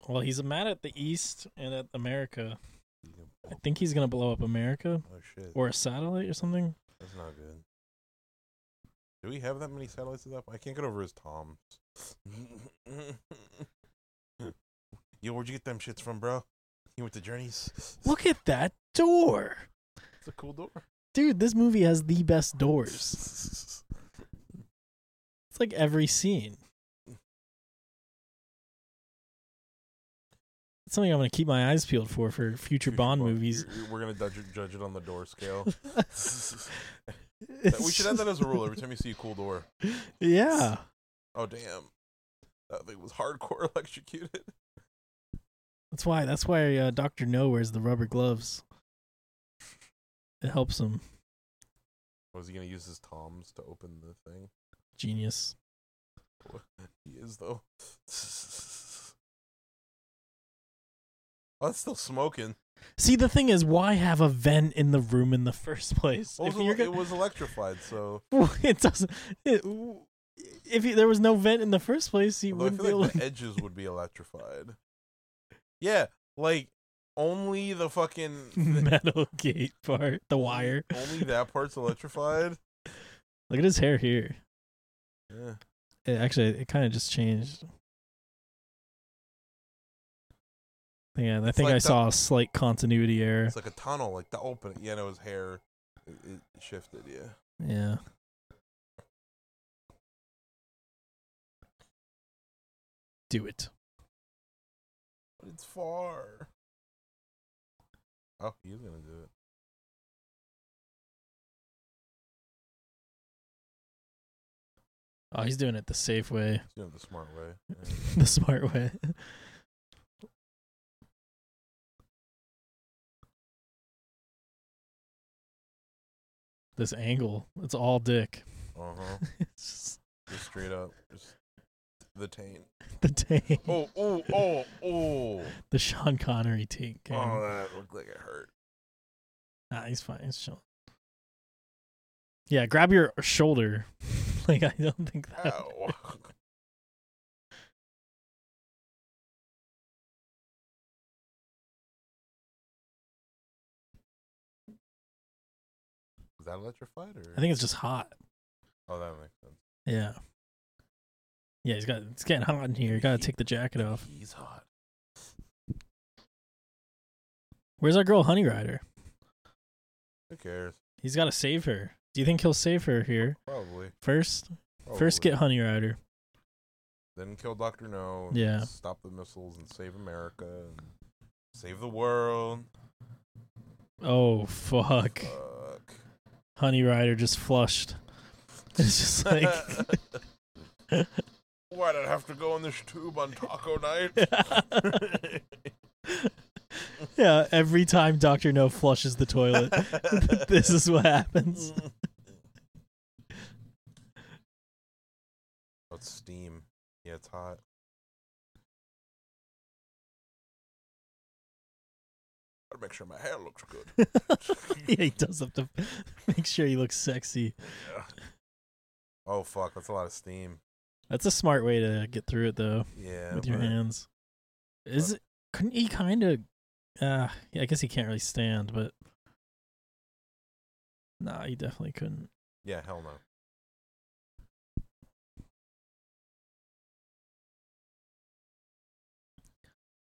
S2: Well, he's mad at the East and at America. I think he's gonna blow up America
S1: Oh shit,
S2: or a satellite or something.
S1: that's not good. Do we have that many satellites at that point? I can't get over his toms. Yo, where'd you get them shits from, bro? You went to Journeys.
S2: Look at that door,
S1: It's a cool door.
S2: dude. This movie has the best doors. It's like every scene. It's something I'm gonna keep my eyes peeled for for future Bond movies.
S1: You're- you're- We're gonna judge it, judge it on the door scale. we should have that as a rule. Every time you see a cool door.
S2: Yeah.
S1: Oh damn, that thing was hardcore electrocuted.
S2: That's why. That's why uh, Doctor No wears the rubber gloves. It helps him.
S1: Was he gonna use his toms to open the thing?
S2: Genius.
S1: He is though. Oh, it's still smoking.
S2: See, the thing is, why have a vent in the room in the first place?
S1: Well, it,
S2: if
S1: was,
S2: you're gonna,
S1: was electrified, so
S2: it doesn't. It, if you, there was no vent in the first place, he
S1: although
S2: wouldn't be able.
S1: like the edges would be electrified. Yeah, like only the fucking
S2: metal gate part, the wire.
S1: Only that part's electrified.
S2: Look at his hair here.
S1: Yeah.
S2: It actually, it kind of just changed. Yeah, I think
S1: like
S2: I
S1: the-
S2: saw a slight continuity error.
S1: It's like a tunnel, like the open. Yeah, no, his hair it, it shifted. Yeah.
S2: Yeah. Do it.
S1: But it's far. Oh, he's gonna do it.
S2: Oh, he's doing it the safe way,
S1: He's doing it the smart way. Yeah.
S2: the smart way. this angle, it's all dick.
S1: Uh huh.
S2: just
S1: Just straight up, just the taint.
S2: the tank,
S1: Oh, oh, oh, oh.
S2: the Sean Connery tank.
S1: Oh, that looked like it hurt.
S2: Nah, he's fine. He's chilling. Yeah, grab your shoulder. like I don't think that.
S1: Ow. Is that electrified or?
S2: I think it's just hot.
S1: Oh, that makes sense.
S2: Yeah. Yeah, he's got it's getting hot in here. You gotta take the jacket off.
S1: He's hot.
S2: Where's our girl Honey Rider?
S1: Who cares?
S2: He's gotta save her. Do you think he'll save her here
S1: Probably.
S2: first? First get Honey Rider.
S1: Then kill Doctor No. and
S2: Yeah.
S1: Stop the missiles and save America and save the world.
S2: Oh fuck.
S1: Fuck.
S2: Honey Rider just flushed. It's just like
S1: Why did I have to go in this tube on taco night?
S2: Yeah, every time Doctor No flushes the toilet, this is what happens.
S1: Oh, it's steam. Yeah, it's hot. Gotta make sure my hair looks good.
S2: yeah, he does have to make sure he looks sexy.
S1: Oh fuck, that's a lot of steam.
S2: That's a smart way to get through it though,
S1: Yeah.
S2: with your
S1: but-
S2: hands. Is it couldn't he kind of uh yeah, I guess he can't really stand, but Nah, he definitely couldn't.
S1: Yeah, hell no.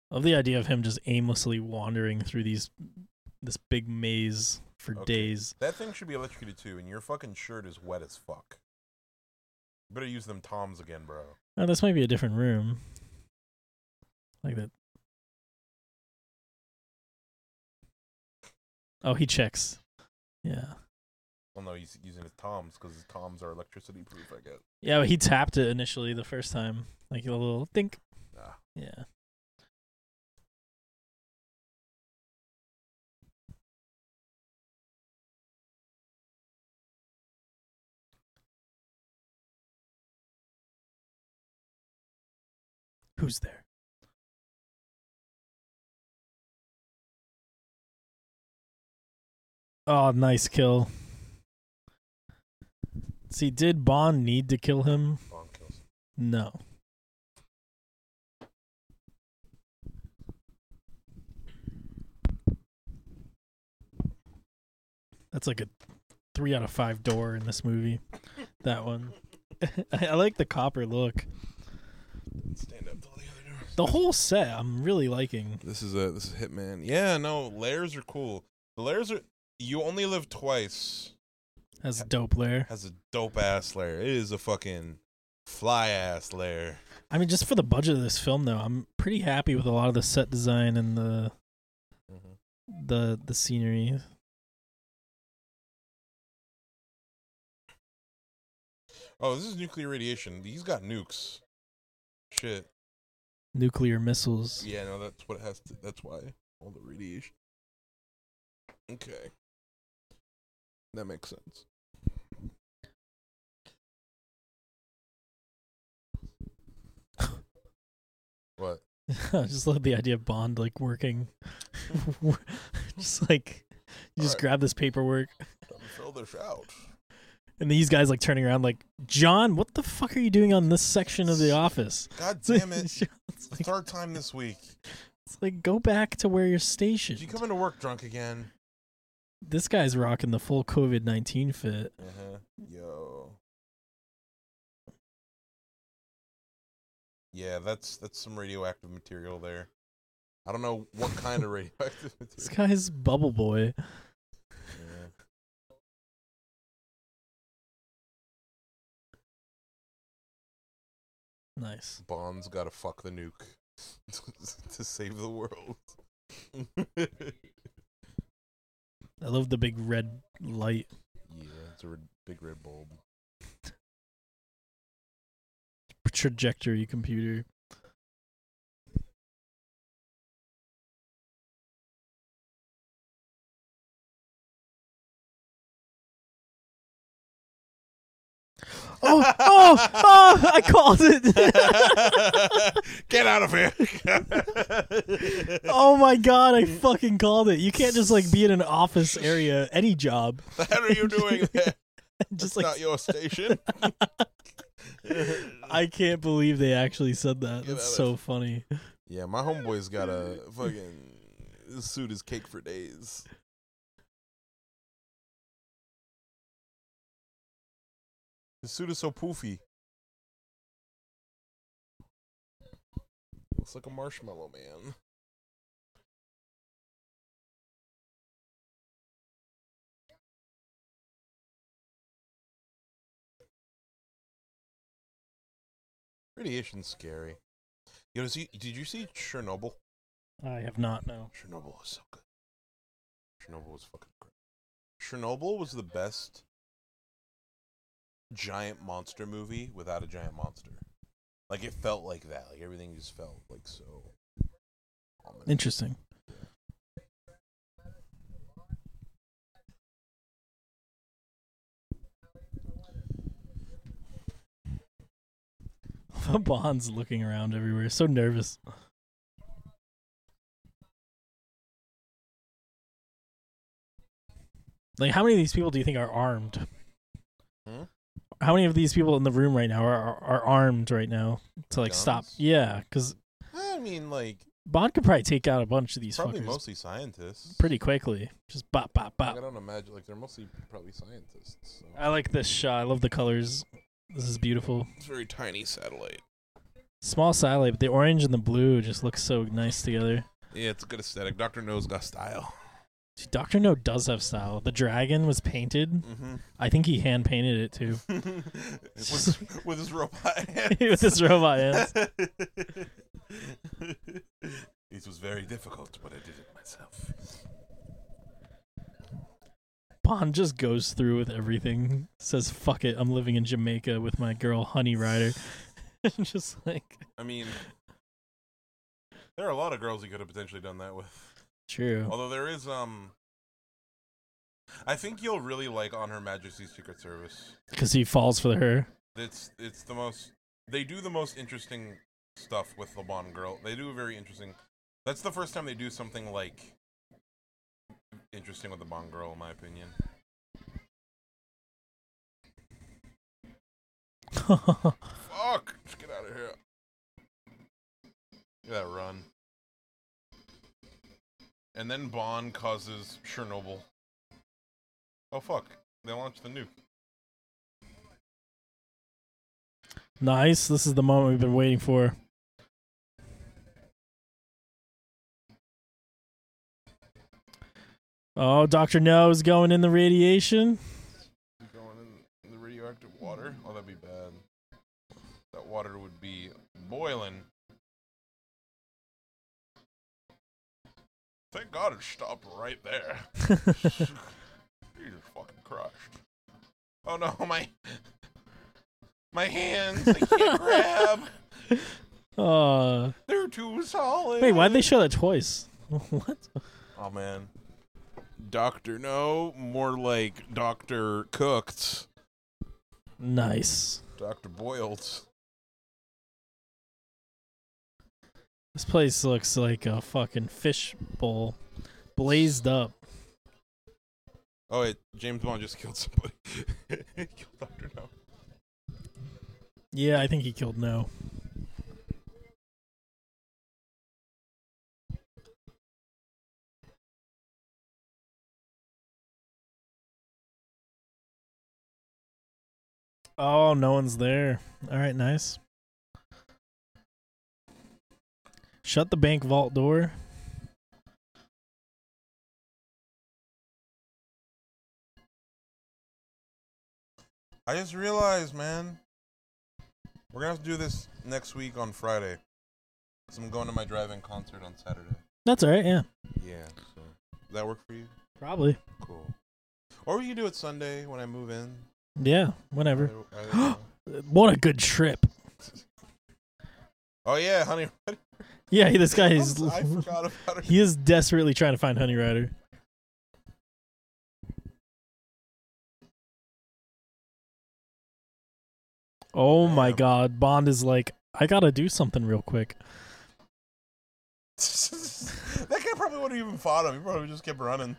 S2: Love the idea of him just aimlessly wandering through these this big maze for
S1: Okay.
S2: days.
S1: That thing should be electrocuted too, and your fucking shirt is wet as fuck. Better use them toms again, bro.
S2: Oh, this might be a different room. Like that. Oh, he checks. Yeah.
S1: Well, no, he's using his toms because his toms are electricity proof, I guess.
S2: Yeah, but he tapped it initially the first time. Like a little think.
S1: Ah.
S2: Yeah. Who's there? Oh, nice kill. See, did Bond need to kill him?
S1: Bond kills.
S2: No. That's like a three out of five door in this movie. That one. I, I like the copper look.
S1: Stand up the other door.
S2: The whole set I'm really liking.
S1: This is a this is Hitman. Yeah, no, layers are cool. The layers are you only live twice.
S2: Has a dope layer.
S1: Has a dope ass layer. It is a fucking fly ass layer.
S2: I mean, just for the budget of this film, though, I'm pretty happy with a lot of the set design and the mm-hmm. the the scenery.
S1: Oh, this is nuclear radiation. He's got nukes. Shit.
S2: Nuclear missiles.
S1: Yeah, no, that's what it has to. That's why all the radiation. Okay, that makes sense. what?
S2: I just love the idea of Bond like working, just like you just
S1: Alright.
S2: grab this paperwork,
S1: Time to fill this out.
S2: And these guys like turning around like, John, what the fuck are you doing on this section of the office?
S1: God damn it!
S2: it's, like,
S1: third time this week.
S2: it's like go back to where you're
S1: Did
S2: stationed.
S1: you come into work drunk again?
S2: This guy's rocking the full COVID nineteen fit.
S1: Uh-huh. Yo. Yeah, that's that's some radioactive material there. I don't know what kind of radioactive material.
S2: This guy's bubble boy. Nice.
S1: Bond's got to fuck the nuke to save the world.
S2: I love the big red light.
S1: Yeah, it's a red, big red bulb.
S2: trajectory computer. Oh, oh, oh, I called it.
S1: Get out of here!
S2: oh my god, I fucking called it. You can't just like be in an office area, any job.
S1: the hell are you doing there?
S2: Just
S1: That's
S2: like
S1: not your station.
S2: I can't believe they actually said that.
S1: Get
S2: That's so funny.
S1: Yeah, my homeboy's got a fucking suit his cake for days. His suit is so poofy. Looks like a marshmallow man. Radiation's scary. You know, see, did you see Chernobyl?
S2: I have not no.
S1: Chernobyl was so good. Chernobyl was fucking great. Chernobyl was the best giant monster movie without a giant monster. Like it felt like that. Like everything just felt like so. ominous.
S2: Interesting. Bond's looking around everywhere, so nervous. Like, how many of these people do you think are armed?
S1: Hmm?
S2: How many of these people in the room right now are are, are armed right now to like stop? Yeah, because
S1: I mean, like
S2: Bond could probably take out a bunch of these
S1: probably
S2: fuckers
S1: mostly scientists.
S2: pretty quickly. Just bop bop
S1: Like,
S2: bop.
S1: I don't imagine like they're mostly probably scientists. So.
S2: I like this shot. I love the colors. This is beautiful.
S1: It's a very tiny satellite.
S2: Small satellite, but the orange and the blue just look so nice together.
S1: Yeah, it's a good aesthetic. Doctor No's got style.
S2: Doctor No does have style. The dragon was painted.
S1: Mm-hmm.
S2: I think he hand painted it too
S1: with, with his robot hands.
S2: with his robot hands.
S1: it was very difficult, but I did it myself.
S2: Bond just goes through with everything. Says "fuck it." I'm living in Jamaica with my girl Honey Rider. just like
S1: I mean, there are a lot of girls he could have potentially done that with.
S2: True.
S1: Although there is, um, I think you'll really like On Her Majesty's Secret Service.
S2: Because he falls for her.
S1: It's it's the most. They do the most interesting stuff with the Bond girl. They do a very interesting. That's the first time they do something like interesting with the Bond girl, in my opinion. Fuck! Just get out of here. Look at that run. And then Bond causes Chernobyl. Oh fuck! They launched the nuke.
S2: nice. This is the moment we've been waiting for. Oh, Doctor No is going in the radiation.
S1: Going in the radioactive water. Oh, that'd be bad. That water would be boiling. Thank God it stopped right there. Jesus fucking Christ. Oh no, my my hands I can't grab.
S2: Uh,
S1: They're too solid.
S2: wait, why'd they show that twice? what?
S1: Oh man. Doctor No, more like Doctor Cooked.
S2: Nice.
S1: Doctor Boiled.
S2: This place looks like a fucking fish bowl, blazed up.
S1: Oh wait, James Bond just killed somebody. He killed Doctor No.
S2: Yeah, I think he killed No. Oh, no one's there. All right, nice. Shut the bank vault door.
S1: I just realized, man. We're gonna have to do this next week on Friday. Cause I'm going to my drive-in concert on Saturday.
S2: That's all right. Yeah,
S1: Yeah. So does that work for you?
S2: probably.
S1: Cool. Or we can do it Sunday when I move in.
S2: Yeah, whenever. What a good trip.
S1: oh yeah, honey.
S2: Yeah, this guy is.
S1: I forgot about it.
S2: He is desperately trying to find Honey Rider. Oh my god, Bond is like, I gotta do something real quick.
S1: that guy probably wouldn't even fought him. He probably just kept running.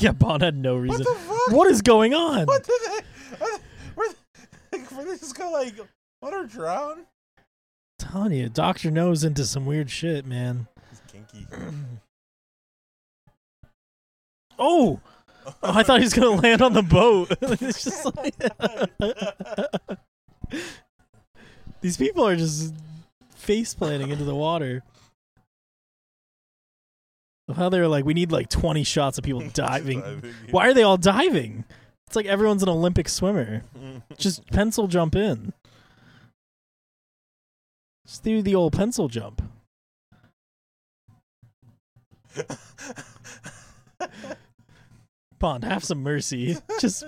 S2: Yeah, Bond had no reason.
S1: What the fuck?
S2: What is going on?
S1: What did they? Were they, were they just gonna like let her drown?
S2: Telling you, Doctor No's into some weird shit, man.
S1: He's kinky.
S2: Oh, oh I thought he was gonna land on the boat. it's just like these people are just face planting into the water. How they were like, we need like twenty shots of people diving. Why are they all diving? It's like everyone's an Olympic swimmer. Just pencil jump in. Just do the old pencil jump. Bond, have some mercy. Just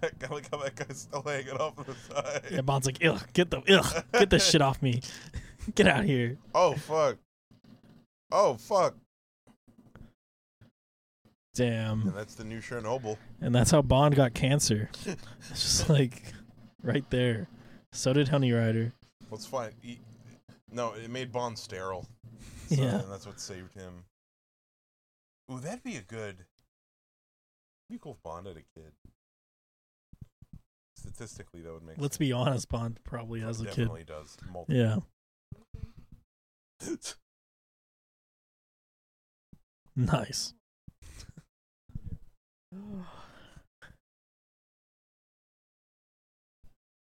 S1: that guy, like how that guy's still hanging off the side.
S2: yeah, Bond's like, ugh, get the ugh, get this shit off me. Get out of here.
S1: Oh fuck. Oh fuck.
S2: Damn.
S1: And that's the new Chernobyl.
S2: And that's how Bond got cancer. It's just like right there. So did Honey Rider.
S1: What's fine? He, no, it made Bond sterile. So,
S2: Yeah.
S1: And that's what saved him. Ooh, that'd be a good. Be cool if Bond had a kid. Statistically, that would make.
S2: Let's
S1: sense.
S2: be honest, Bond probably has a kid.
S1: Definitely does. Multiple.
S2: Yeah. Nice.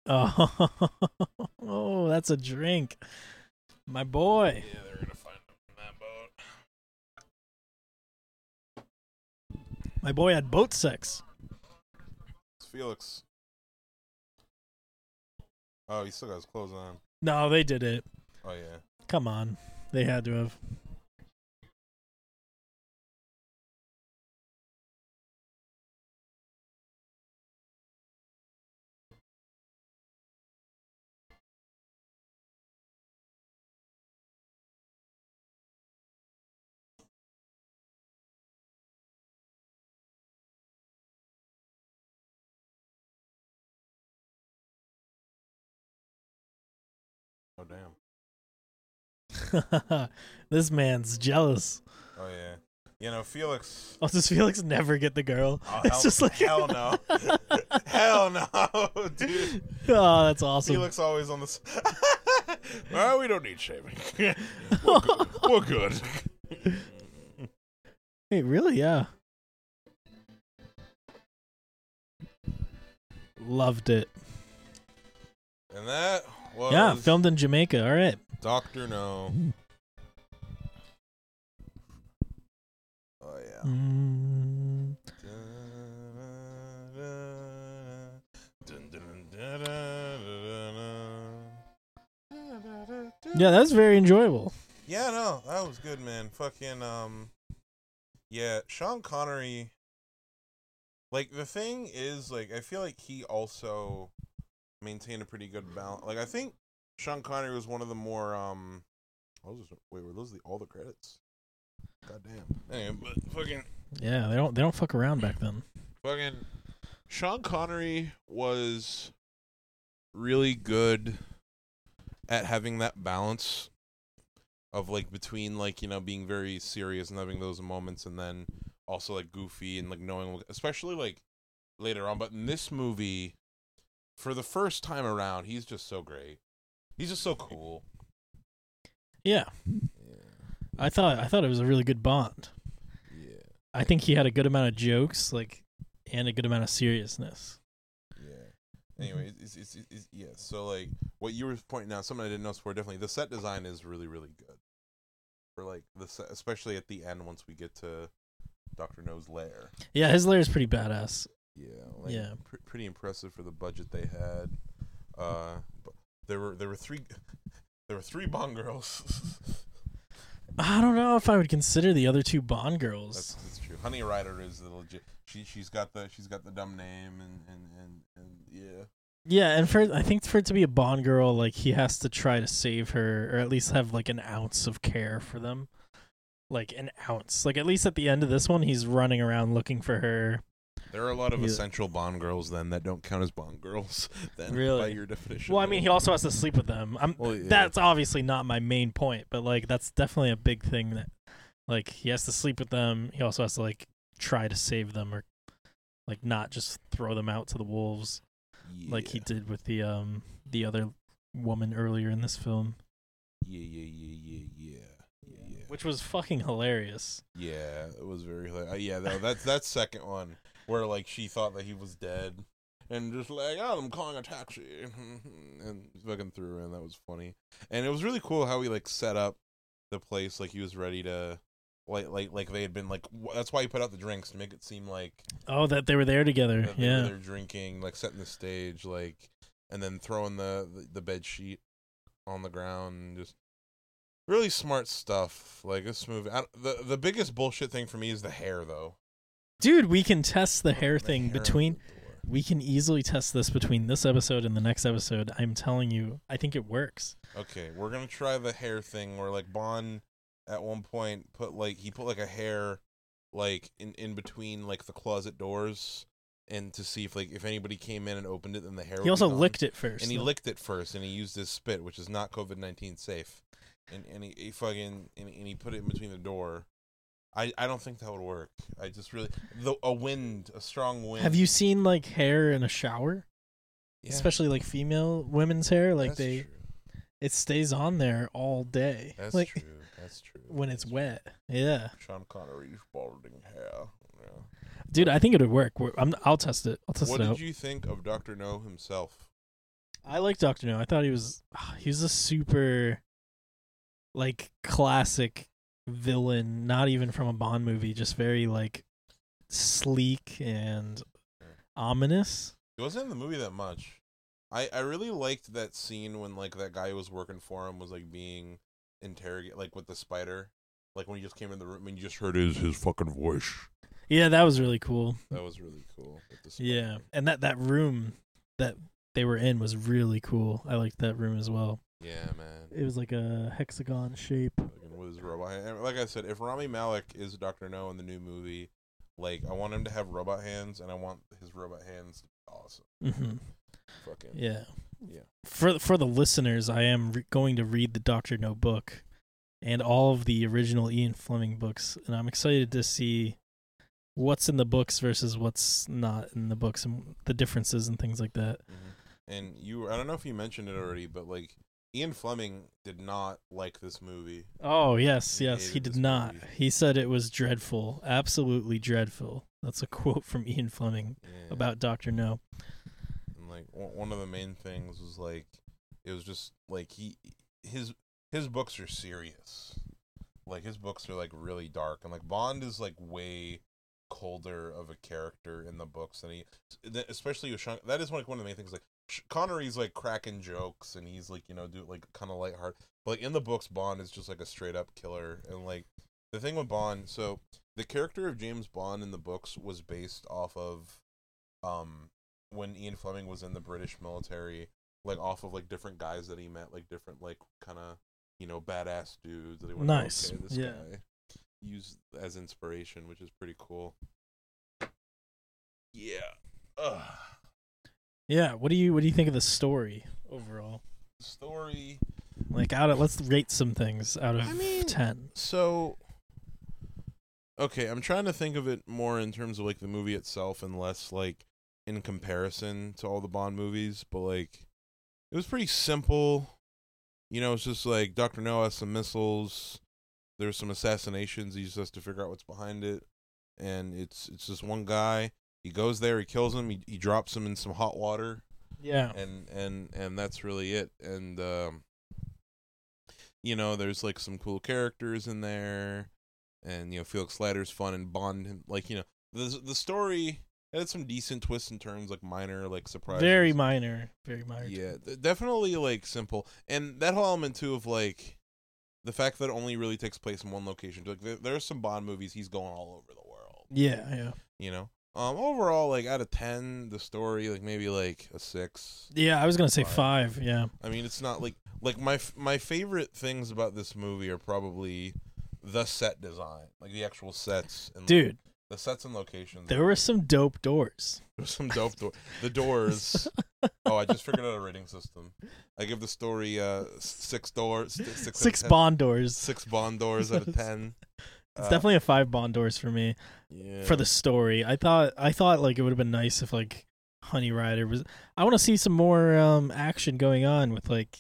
S2: Oh, oh, that's a drink. My boy.
S1: Yeah, they're gonna find him in that boat.
S2: My boy had boat sex.
S1: It's Felix. Oh, he still got his clothes on.
S2: No, they did it.
S1: Oh yeah.
S2: Come on. They had to have. this man's jealous.
S1: Oh yeah. You know, Felix.
S2: Oh, does Felix never get the girl?
S1: Oh,
S2: it's
S1: hell,
S2: just like
S1: hell no, hell no, dude.
S2: oh, that's awesome.
S1: Felix always on this. well, we don't need shaving. We're good. We're good.
S2: Hey, really? Yeah. Loved it.
S1: And that was
S2: Yeah, filmed in Jamaica. All right.
S1: Doctor No. Oh yeah.
S2: Mm, yeah, that's very enjoyable.
S1: Yeah, no, that was good, man. Fucking um, yeah, Sean Connery. Like the thing is, like I feel like he also maintained a pretty good balance. Like I think Sean Connery was one of the more um. what was wait, were those the all the credits? God damn. Anyway, but fucking
S2: Yeah, they don't they don't fuck around back then.
S1: fucking Sean Connery was really good at having that balance of like between like you know being very serious and having those moments and then also like goofy and like knowing especially like later on but in this movie for the first time around he's just so great he's just so cool
S2: Yeah, I thought I thought it was a really good Bond.
S1: yeah
S2: I think he had a good amount of jokes, like, and a good amount of seriousness.
S1: Yeah. Anyway, it's, it's, it's, it's yeah. So like what you were pointing out, something I didn't notice before. Definitely, the set design is really really good. For like the set, especially at the end once we get to Doctor No's lair.
S2: Yeah, his lair is pretty badass.
S1: Yeah. Like,
S2: Yeah.
S1: Pr- pretty impressive for the budget they had. Uh, there were there were three there were three Bond girls.
S2: I don't know if I would consider the other two Bond girls.
S1: that's, that's true. Honey Rider is the legit. She she's got the she's got the dumb name and and and, and yeah.
S2: Yeah, and for I think for it to be a Bond girl, like he has to try to save her, or at least have like an ounce of care for them, like an ounce. Like at least at the end of this one, he's running around looking for her.
S1: There are a lot of
S2: Yeah.
S1: essential Bond girls then that don't count as Bond girls. Then by your definition.
S2: Well, I mean, he also has to sleep with them. I'm.
S1: Well, yeah.
S2: That's obviously not my main point, but like that's definitely a big thing that, like, he has to sleep with them. He also has to like try to save them, or like not just throw them out to the wolves, like he
S1: Yeah.
S2: did with the um the other woman earlier in this film,
S1: Yeah, yeah, yeah, yeah, yeah, yeah, yeah.
S2: which was fucking hilarious.
S1: Yeah, it was very. hila- Uh, yeah, though that's that second one where like she thought that he was dead, and just like, oh, I'm calling a taxi, and fucking threw her in. That was funny, and it was really cool how he like set up the place like he was ready to. Like, like, like they had been like. That's why he put out the drinks to make it seem like
S2: Oh, that they were there together.
S1: that they were
S2: Yeah.
S1: there drinking, like setting the stage, like, and then throwing the the, the bed sheet on the ground, and just really smart stuff. Like this movie, I, the the biggest bullshit thing for me is the hair, though.
S2: Dude, we can test the hair thing between.
S1: door.
S2: We can easily test this between this episode and the next episode. I'm telling you, I think it works.
S1: Okay, we're gonna try the hair thing where like Bond at one point put like he put like a hair like in in between like the closet doors. And to see if like if anybody came in and opened it, then the hair.
S2: He
S1: would be
S2: also licked it first.
S1: and he
S2: though.
S1: licked it first, and he used his spit, which is not COVID nineteen safe, and and he, he fucking and, and he put it in between the door. I I don't think that would work. I just really the a wind, a strong wind.
S2: Have you seen like hair in a shower?
S1: Yeah,
S2: Especially like female women's hair, like
S1: that's
S2: they
S1: true.
S2: it stays on there all day.
S1: That's
S2: like
S1: true. That's true.
S2: when it's
S1: That's
S2: wet. Yeah.
S1: true. Sean Connery's balding hair. Yeah.
S2: Dude, I think it would work. I'm, I'll test it. I'll test it. out.
S1: What did you think of Doctor No himself?
S2: I like Doctor No. I thought he was ah, he was a super like classic villain, not even from a Bond movie, just very like sleek and ominous.
S1: He wasn't in the movie that much. I I really liked that scene when like that guy who was working for him was like being interrogated, like with the spider. Like when he just came in the room and you just heard his his fucking voice.
S2: Yeah, that was really cool.
S1: That was really cool. With the spider.
S2: Yeah, and that that room that they were in was really cool. I liked that room as well.
S1: Yeah, man.
S2: It was like a hexagon shape.
S1: Fucking with his robot hand. And Like I said, if Rami Malek is Doctor No in the new movie, like I want him to have robot hands, and I want his robot hands to be awesome.
S2: hmm
S1: Fucking
S2: Yeah,
S1: Yeah.
S2: For for the listeners, I am re- going to read the Doctor No book and all of the original Ian Fleming books, and I'm excited to see what's in the books versus what's not in the books and the differences and things like that.
S1: Mm-hmm. And you, I don't know if you mentioned it already, but like Ian Fleming did not like this movie.
S2: Oh yes,
S1: He
S2: yes, he did not.
S1: movie.
S2: He said it was dreadful, absolutely dreadful. That's a quote from Ian Fleming
S1: Yeah.
S2: about Doctor No.
S1: and like one of the main things was like it was just like he his his books are serious like his books are like really dark and like bond is like way colder of a character in the books than he especially with Sean, that is like one of the main things like Connery's like cracking jokes and he's like you know do like kind of lighthearted but like in the books Bond is just like a straight up killer and like the thing with Bond so the character of James Bond in the books was based off of um when Ian Fleming was in the British military, like off of like different guys that he met, like different like kind of you know badass dudes that he went,
S2: Nice.
S1: Okay, this
S2: Yeah.
S1: guy used as inspiration, which is pretty cool. Yeah. Ugh.
S2: Yeah, what do you what do you think of the story overall?
S1: Story.
S2: Like out of let's rate some things out of
S1: I mean-
S2: ten.
S1: So. Okay, I'm trying to think of it more in terms of like the movie itself and less like in comparison to all the Bond movies, but like it was pretty simple. You know, it's just like Doctor No has some missiles. There's some assassinations. He just has to figure out what's behind it, and it's it's just one guy. He goes there, he kills him, he, he drops him in some hot water,
S2: Yeah.
S1: and and and that's really it. And um, you know, there's like some cool characters in there, and you know, Felix Leiter's fun and Bond. Like you know, the the story had some decent twists and turns, like minor like surprises.
S2: Very minor. Very minor.
S1: Yeah, th- definitely like simple, and that whole element too of like the fact that it only really takes place in one location. Like there, there are some Bond movies he's going all over the world.
S2: Yeah, yeah.
S1: You know, um, overall like out of ten, the story like maybe like a six.
S2: Yeah, I was gonna say
S1: Five.
S2: five. Yeah.
S1: I mean, it's not like like my f- my favorite things about this movie are probably the set design, like the actual sets and
S2: Dude,
S1: the sets and locations.
S2: there were some dope doors.
S1: There's some dope door. The doors. oh, I just figured out a rating system. I give the story uh six doors, six
S2: Six bond doors.
S1: six bond doors out of ten.
S2: It's
S1: Uh,
S2: definitely a five bond doors for me.
S1: Yeah.
S2: For the story. I thought I thought like it would have been nice if like Honey Rider was I wanna see some more um action going on with like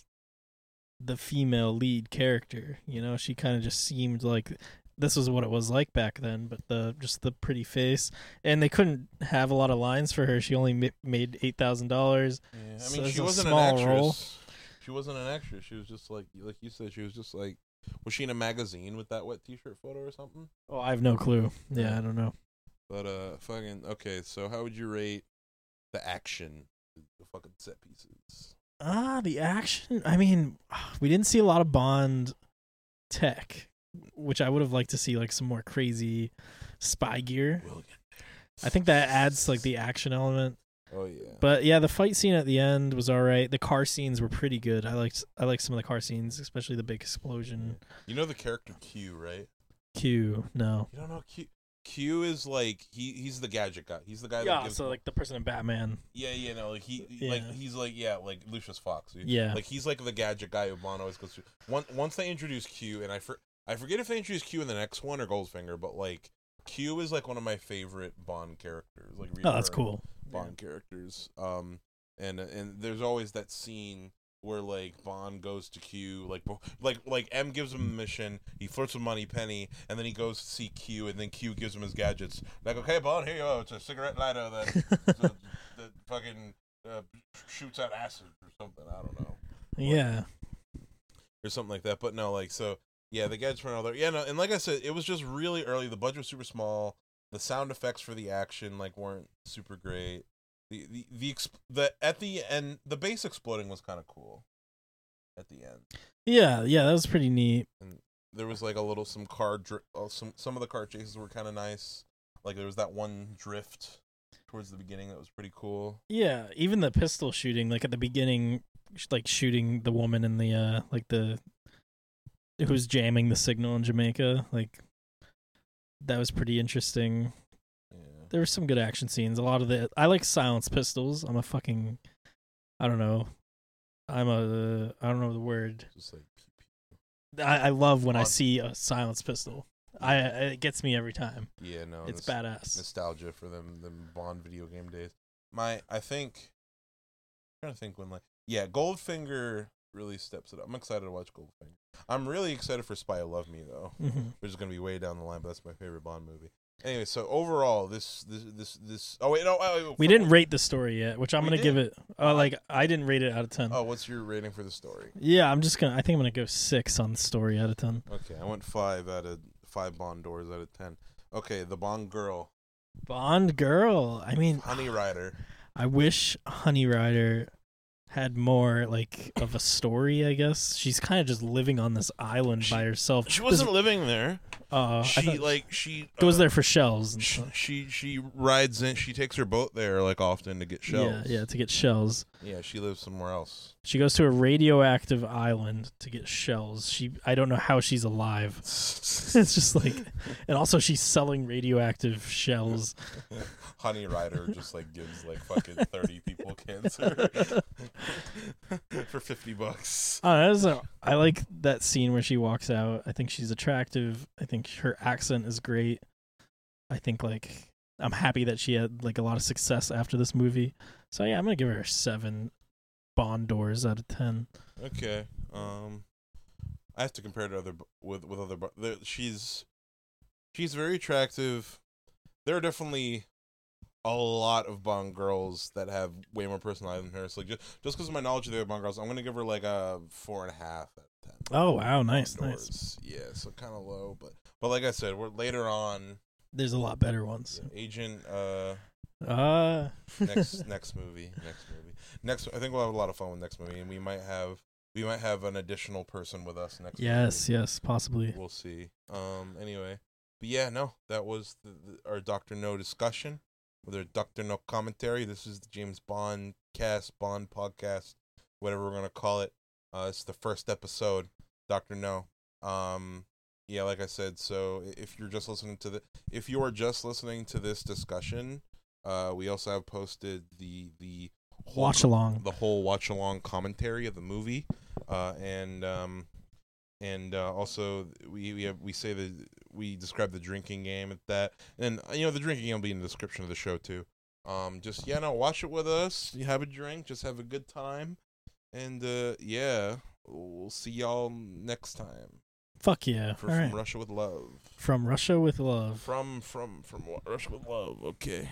S2: the female lead character. You know, she kinda just seemed like this was what it was like back then, but the just the pretty face, and they couldn't have a lot of lines for her. She only ma- made eight thousand dollars.
S1: I mean,
S2: it's
S1: she wasn't an actress.
S2: role.
S1: She wasn't an actress. She was just like like you said. She was just like was she in a magazine with that wet T-shirt photo or something?
S2: Oh, I have no clue. Yeah, I don't know.
S1: But uh, fucking okay. So how would you rate the action, the fucking set pieces?
S2: Ah, the action. I mean, we didn't see a lot of Bond tech, which I would have liked to see, like some more crazy spy gear. I think that adds like the action element.
S1: Oh yeah.
S2: But yeah, the fight scene at the end was all right. The car scenes were pretty good. I liked I liked some of the car scenes, especially the big explosion.
S1: You know the character Q, right?
S2: Q, no.
S1: You don't know Q. Q is like he he's the gadget guy. He's the guy that
S2: Yeah,
S1: gives
S2: so like the person in Batman.
S1: yeah yeah no like he like he's like yeah like Lucius Fox.
S2: Yeah.
S1: Like he's like the gadget guy who Bond always goes to. Once once they introduce Q, and I for, I forget if they introduce Q in the next one or Goldfinger, but like Q is like one of my favorite Bond characters. Like
S2: Oh, that's
S1: recurring
S2: cool.
S1: Bond characters. Um, and and there's always that scene where like Bond goes to Q, like like like M gives him the mission, he flirts with Moneypenny, and then he goes to see Q, and then Q gives him his gadgets. Like, okay, Bond, here you go. It's a cigarette lighter that that, that fucking uh, shoots out acid or something. I don't know
S2: Yeah.
S1: or something like that. But no, like so, yeah, the gadgets were all there. Yeah, no, and like I said, it was just really early. The budget was super small. The sound effects for the action like weren't super great. The the the exp- the at the end, the base exploding was kind of cool. At the end,
S2: Yeah, yeah, that was pretty neat.
S1: And there was like a little some car dri- uh, some some of the car chases were kind of nice. Like there was that one drift towards the beginning that was pretty cool.
S2: Yeah, even the pistol shooting, like at the beginning, like shooting the woman in the uh, like the who's jamming the signal in Jamaica, like that was pretty interesting.
S1: Yeah.
S2: There were some good action scenes. A lot of the I like silence pistols. I'm a fucking I don't know. I'm a I don't know the word.
S1: Just like
S2: I, I love when I see a silenced pistol. I it gets me every time.
S1: yeah, no,
S2: it's
S1: nos-
S2: badass.
S1: nostalgia for them them Bond video game days. My I think I'm trying to think when like yeah, Goldfinger really steps it up. I'm excited to watch Goldfinger. I'm really excited for Spy Love Me though,
S2: Mhm.
S1: which is gonna be way down the line, but that's my favorite Bond movie. Anyway, so overall, this this this this. Oh wait, no, oh, wait,
S2: We didn't rate the story yet, which I'm
S1: We
S2: gonna give it. Uh, like I didn't rate it out of ten.
S1: Oh, what's your rating for the story?
S2: Yeah, I'm just gonna. I think I'm gonna go six on the story out of ten.
S1: Okay, I went five out of five Bond doors out of ten. Okay, the Bond girl,
S2: Bond girl. I mean,
S1: Honey Ryder.
S2: I wish Honey Ryder had more like of a story. I guess she's kind of just living on this island
S1: She-
S2: by herself.
S1: She wasn't living there.
S2: Uh,
S1: she like she
S2: goes
S1: uh,
S2: there for shells. And
S1: Sh- she she rides in. She takes her boat there like often to get shells.
S2: Yeah, yeah, to get shells.
S1: Yeah, she lives somewhere else.
S2: She goes to a radioactive island to get shells. She, I don't know how she's alive. it's just like, and also she's selling radioactive shells.
S1: Honey Ryder just like gives like fucking thirty people cancer for fifty bucks.
S2: Oh, that is a, I like that scene where she walks out. I think she's attractive. I think her accent is great. I think like I'm happy that she had like a lot of success after this movie. So yeah, I'm gonna give her seven Bond doors out of ten.
S1: Okay. Um, I have to compare it to other with with other. there- She's she's very attractive. There are definitely a lot of Bond girls that have way more personality than her. So like just just because of my knowledge of the other Bond girls, I'm gonna give her like a four and a half out of ten.
S2: Oh wow, nice, nice.
S1: Yeah, so kind of low, but but like I said, we're later on.
S2: There's a lot better ones.
S1: Agent. Uh,
S2: Uh
S1: next next movie next movie. Next i think we'll have a lot of fun with next movie and we might have we might have an additional person with us next
S2: yes,
S1: movie.
S2: yes, possibly.
S1: we'll see. Um anyway but yeah no that was the, the, our dr no discussion. With our dr no commentary this is the james bond cast bond podcast whatever we're gonna call it. Uh it's the first episode dr no. Um yeah like i said so if you're just listening to the if you are just listening to this discussion uh we also have posted the the whole
S2: Watch along.
S1: the whole watch along commentary of the movie. Uh and um and uh, also we we have we say that we describe the drinking game at that. And uh, you know the drinking game will be in the description of the show too. Um just yeah no watch it with us. You have a drink. Just have a good time. And uh yeah we'll see y'all next time.
S2: Fuck yeah.
S1: for, from
S2: right.
S1: russia with love.
S2: From Russia with love.
S1: from from from Russia with love. Okay